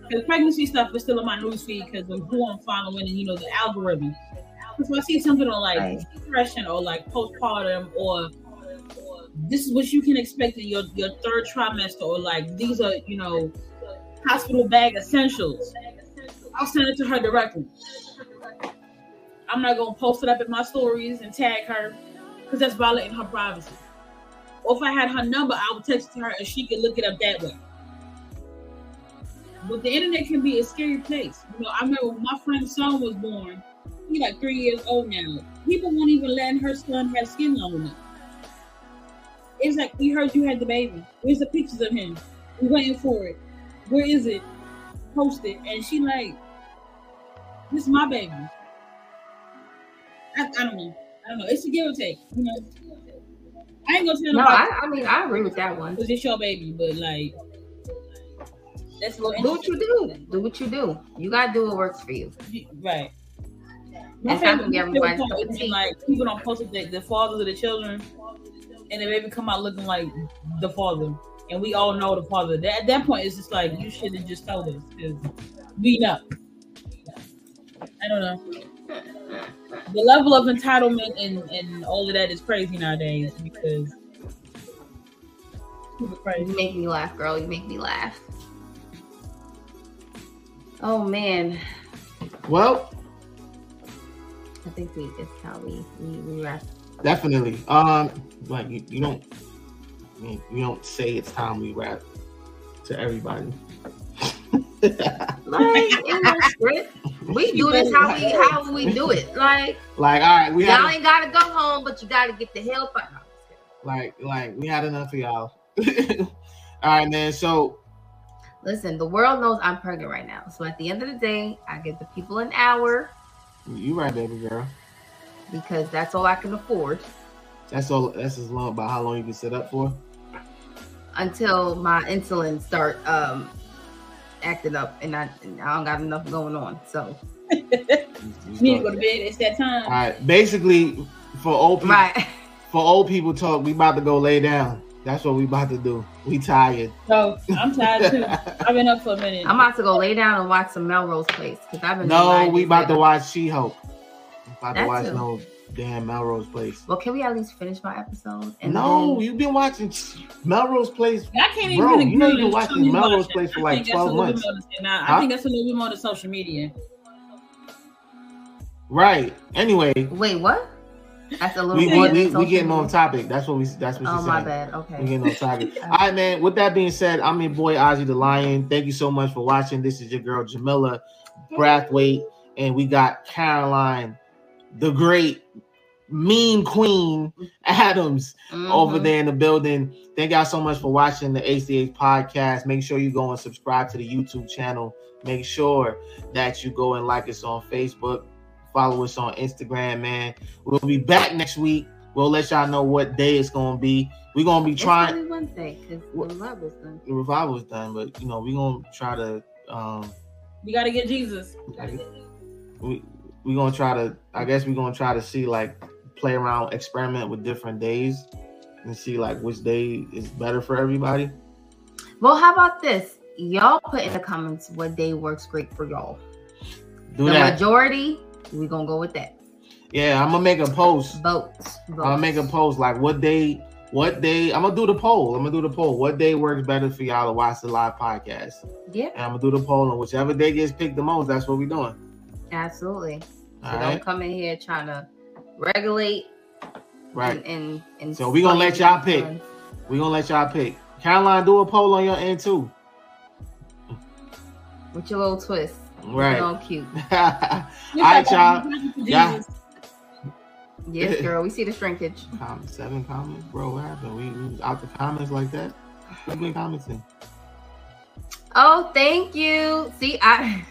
because pregnancy stuff is still on my newsfeed because of who I'm following and you know the algorithm. So I see something on like Right. depression or like postpartum or this is what you can expect in your, your third trimester or like these are you know hospital bag essentials i'll send it to her directly i'm not gonna post it up in my stories and tag her because that's violating her privacy Or if I had her number, I would text her and she could look it up that way. But the internet can be a scary place. You know, I remember when my friend's son was born. He's like three years old now. People won't even let her son have skin on him. It's like we heard you had the baby. Where's the pictures of him? We're waiting for it. Where is it? Post it. And she like, this is my baby. I, I don't know. I don't know. It's a give or take. You know. I ain't gonna tell No, nobody I, I mean I agree with that one. because it's your baby, but like that's a little Do what you do. Do what you do. You gotta do what works for you. right. It's not gonna be everybody's favorite cup part of is tea. like people don't post it, the, the fathers of the children, and the baby come out looking like the father, and we all know the father. That, at that point, it's just like you should have just told us because we know. I don't know. The level of entitlement and, and all of that is crazy nowadays because people You make me laugh, girl. You make me laugh. Oh man, Well, I think we it's how we we, we wrap. definitely. Um, like you, you don't, Mean, you don't say it's time we wrap to everybody. Like in the script, we do this how we how we do it. Like like, all right, we y'all ain't gotta go home, but you gotta get the hell out. like, like we had enough of y'all. all right, man. So Listen, the world knows I'm pregnant right now. So at the end of the day, I give the people an hour you right, baby girl. because that's all I can afford That's all. That's as long about how long you can sit up for. Until my insulin start um acting up and I, and I don't got enough going on. So You- need to go to bed. It's that time. All right. Basically, for old people, right. for old people talk, we about to go lay down. That's what we about to do. We tired. So I'm tired too. I've been up for a minute. I'm about to go lay down and watch some Melrose Place because I've been no, we about to watch She Hulk. About to watch too. no damn Melrose Place. Well, can we at least finish my episode? no, then- you've been watching Melrose Place. I can't even Bro, agree you know you've been watching Melrose shit. Place for I like think that's 12 a little bit months. more than- nah, Huh? I think that's a little bit more than social media. Right. Anyway, Wait, what? That's a little we bit we, we, we getting on topic. That's what we. That's what Oh she's my saying. bad. Okay. We Okay. getting off topic. All right, man. With that being said, I'm your boy Ozzy the Lion. Thank you so much for watching. This is your girl Jamila Brathwaite, and we got Caroline, the great mean queen Adams over Mhm. there in the building. Thank y'all so much for watching the HDH podcast. Make sure you go and subscribe to the YouTube channel. Make sure that you go and like us on Facebook. Follow us on Instagram, man. We'll be back next week. We'll let y'all know what day it's gonna be. We're gonna be trying only Wednesday because What- the love was done. the revival's done, but you know, we're gonna try to um You got to get Jesus. we we're gonna try to I guess we're gonna try to see like play around, experiment with different days and see like which day is better for everybody. Well, how about this? Y'all put in the comments what day works great for y'all. Do the that. majority, we're gonna go with that. Yeah, I'm gonna make a post. Votes. I'm gonna make a post like what day, what day. I'm gonna do the poll. I'm gonna do the poll. What day works better for y'all to watch the live podcast? Yeah, And I'm gonna do the poll, and whichever day gets picked the most, that's what we're doing. Absolutely. So All don't come in here trying to regulate right. and and, and So we're gonna let y'all pick. We're gonna let y'all pick. Caroline, do a poll on your end too. with your little twist. Right. All cute. All right, y'all. Yeah. Yes, girl. We see the shrinkage. Seven comments, bro. What happened? We, we out the comments like that. Who been commenting? Oh, thank you. See, I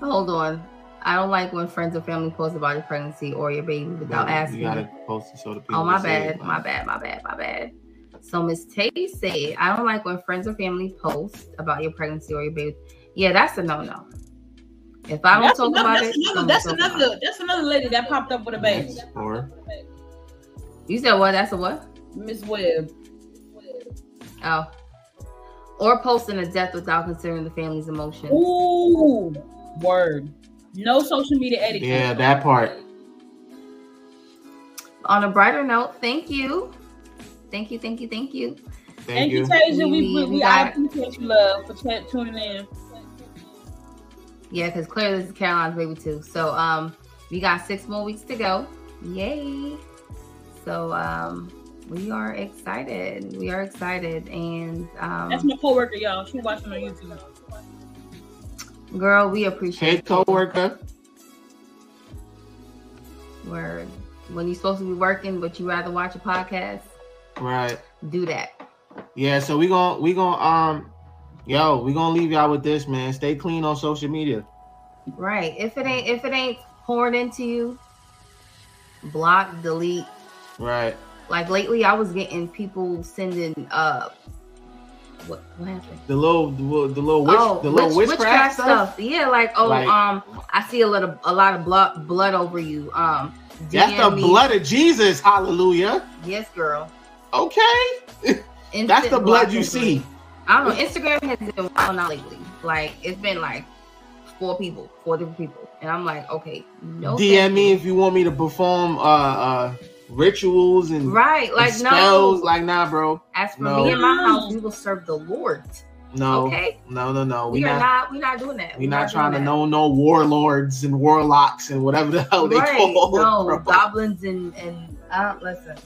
hold on. I don't like when friends or family post about your pregnancy or your baby without You asking. You gotta post to show the oh, people. Oh, my can it, bad, my bad, my bad, my bad. So Miss Tay said, I don't like when friends or family post about your pregnancy or your baby. Yeah, that's a no-no. If I don't That's talk another, about that's it, another, that's another, that's another lady that popped up with a baby. Or. You said what? That's a what? Miss Webb. Oh. Or posting a death without considering the family's emotions. Ooh, word. No social media etiquette. yeah, that part. On a brighter note, thank you. Thank you, thank you, thank you. Thank Thank you. you, Tasia. We, We- we, we we I appreciate you, love, for t- tuning in. Yeah, because clearly this is Caroline's baby too. So um we got six more weeks to go. Yay. So um we are excited. We are excited, and um, That's my coworker, y'all. She watching on YouTube. Girl, we appreciate it. Hey, coworker. word. When you're supposed to be working, but you rather watch a podcast, Right. do that. Yeah, so we gonna we gonna um yo, we gonna leave y'all with this, man. Stay clean on social media. Right. If it ain't if it ain't pouring into you, block, delete. Right. Like lately, I was getting people sending uh, what what happened? The little the, little- the little witch oh, the little witch- witchcraft, stuff. Yeah, like oh Like- um, I see a little a lot of blood blood over you. Um, That's the me. blood of Jesus. Hallelujah. Yes, girl. Okay. That's the blood you see. I don't know. Instagram has been wild out lately. Like it's been like four people, four different people, and I'm like, okay, no. DM me if you want me to perform uh uh rituals and, Right, and like spells. no. Like nah, bro. As for No. me and my house, we will serve the Lord. No. Okay, No, no, no. we, We are not, not. We're not doing that. we We're not trying to doing know no warlords and warlocks and whatever the hell that. they Right? call No bro. goblins and and uh, listen.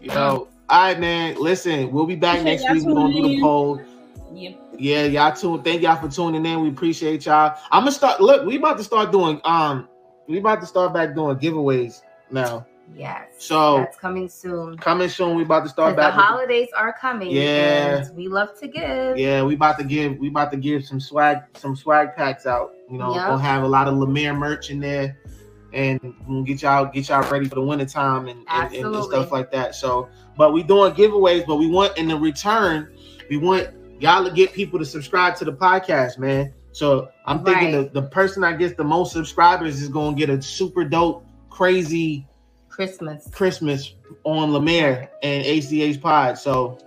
Yo, all right, man. Listen, we'll be back Appreciate next week. We're gonna do the poll. Yep. Yeah, y'all tune. Thank y'all for tuning in. We appreciate y'all. I'm gonna start. Look, we about to start doing. Um, we about to start back doing giveaways now. Yes. So- that's coming soon. Coming soon. We about to start back. with holidays are coming. Yeah. we love to give. yeah, we about to give. We about to give some swag, some swag packs out. You know, Yup. we'll have a lot of Lemire merch in there, and we'll get y'all get y'all ready for the winter time and, and, and, and stuff like that. So, but we doing giveaways, but we want in the return, we want y'all to get people to subscribe to the podcast, man. So I'm thinking Right. the, the person that gets the most subscribers is gonna get a super dope, crazy Christmas. Christmas on Lemire and HDH Pod. So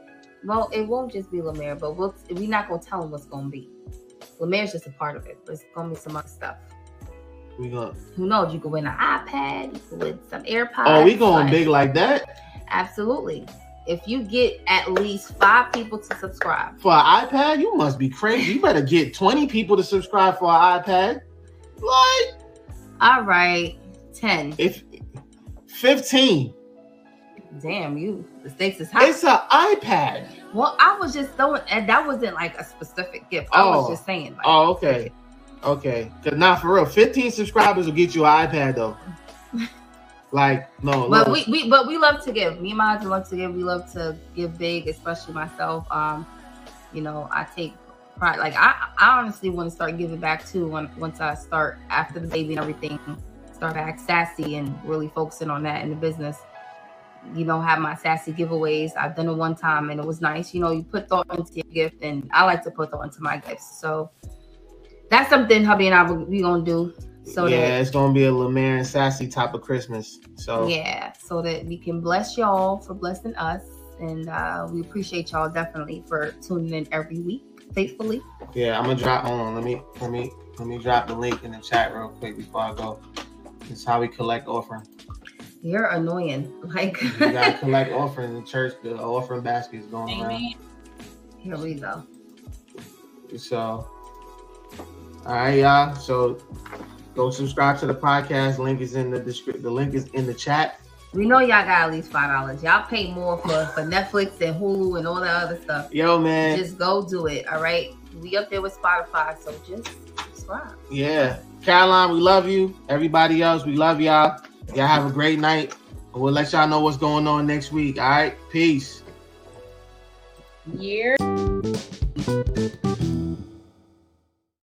Well, it won't just be Lemire, but we'll, we're not gonna tell them what's gonna be. Lemire's just a part of it. But it's gonna be some other stuff. we gonna Who knows? You could win an iPad. You could win some AirPods. oh we going like- big like that Absolutely. If you get at least five people to subscribe, for an iPad. You must be crazy. You better get 20 people to subscribe for an iPad. Like all right, ten. if 15, Damn, you the stakes is high. it's an iPad. well, I was just throwing, and that wasn't like a specific gift. I was Oh. just saying. Like, Oh, okay. Okay. Cause not for real. 15 subscribers will get you an iPad though. Like, no, But no. we, we but we love to give. Me and my husband love to give. We love to give big, especially myself. Um, you know, I take pride. Like I, I honestly want to start giving back too. When once I start after the baby and everything, start to act sassy and really focusing on that in the business. You know, have my sassy giveaways. I've done it one time and it was nice. You know, you put thought into your gift, and I like to put thought into my gifts. So that's something hubby and I will we gonna do. So that yeah, it's gonna be a Lemire and Sassy type of Christmas. So yeah, so that we can bless y'all for blessing us. And uh, we appreciate y'all definitely for tuning in every week faithfully. Yeah, I'm gonna drop. Hold on, let me let me let me drop the link in the chat real quick before I go. This is how we collect offering. You're annoying. Like, You gotta collect offering in the church. The offering basket is going around. Amen. here we go. So, all right, y'all. So, go subscribe to the podcast. Link is in the description. The link is in the chat. We know y'all got at least five dollars. Y'all pay more for, for Netflix and Hulu and all that other stuff. Yo, man. Just go do it. All right. We up there with Spotify, so just subscribe. Yeah, Caroline, we love you. Everybody else, we love y'all. Y'all have a great night. We'll let y'all know what's going on next week. All right, peace. Yeah.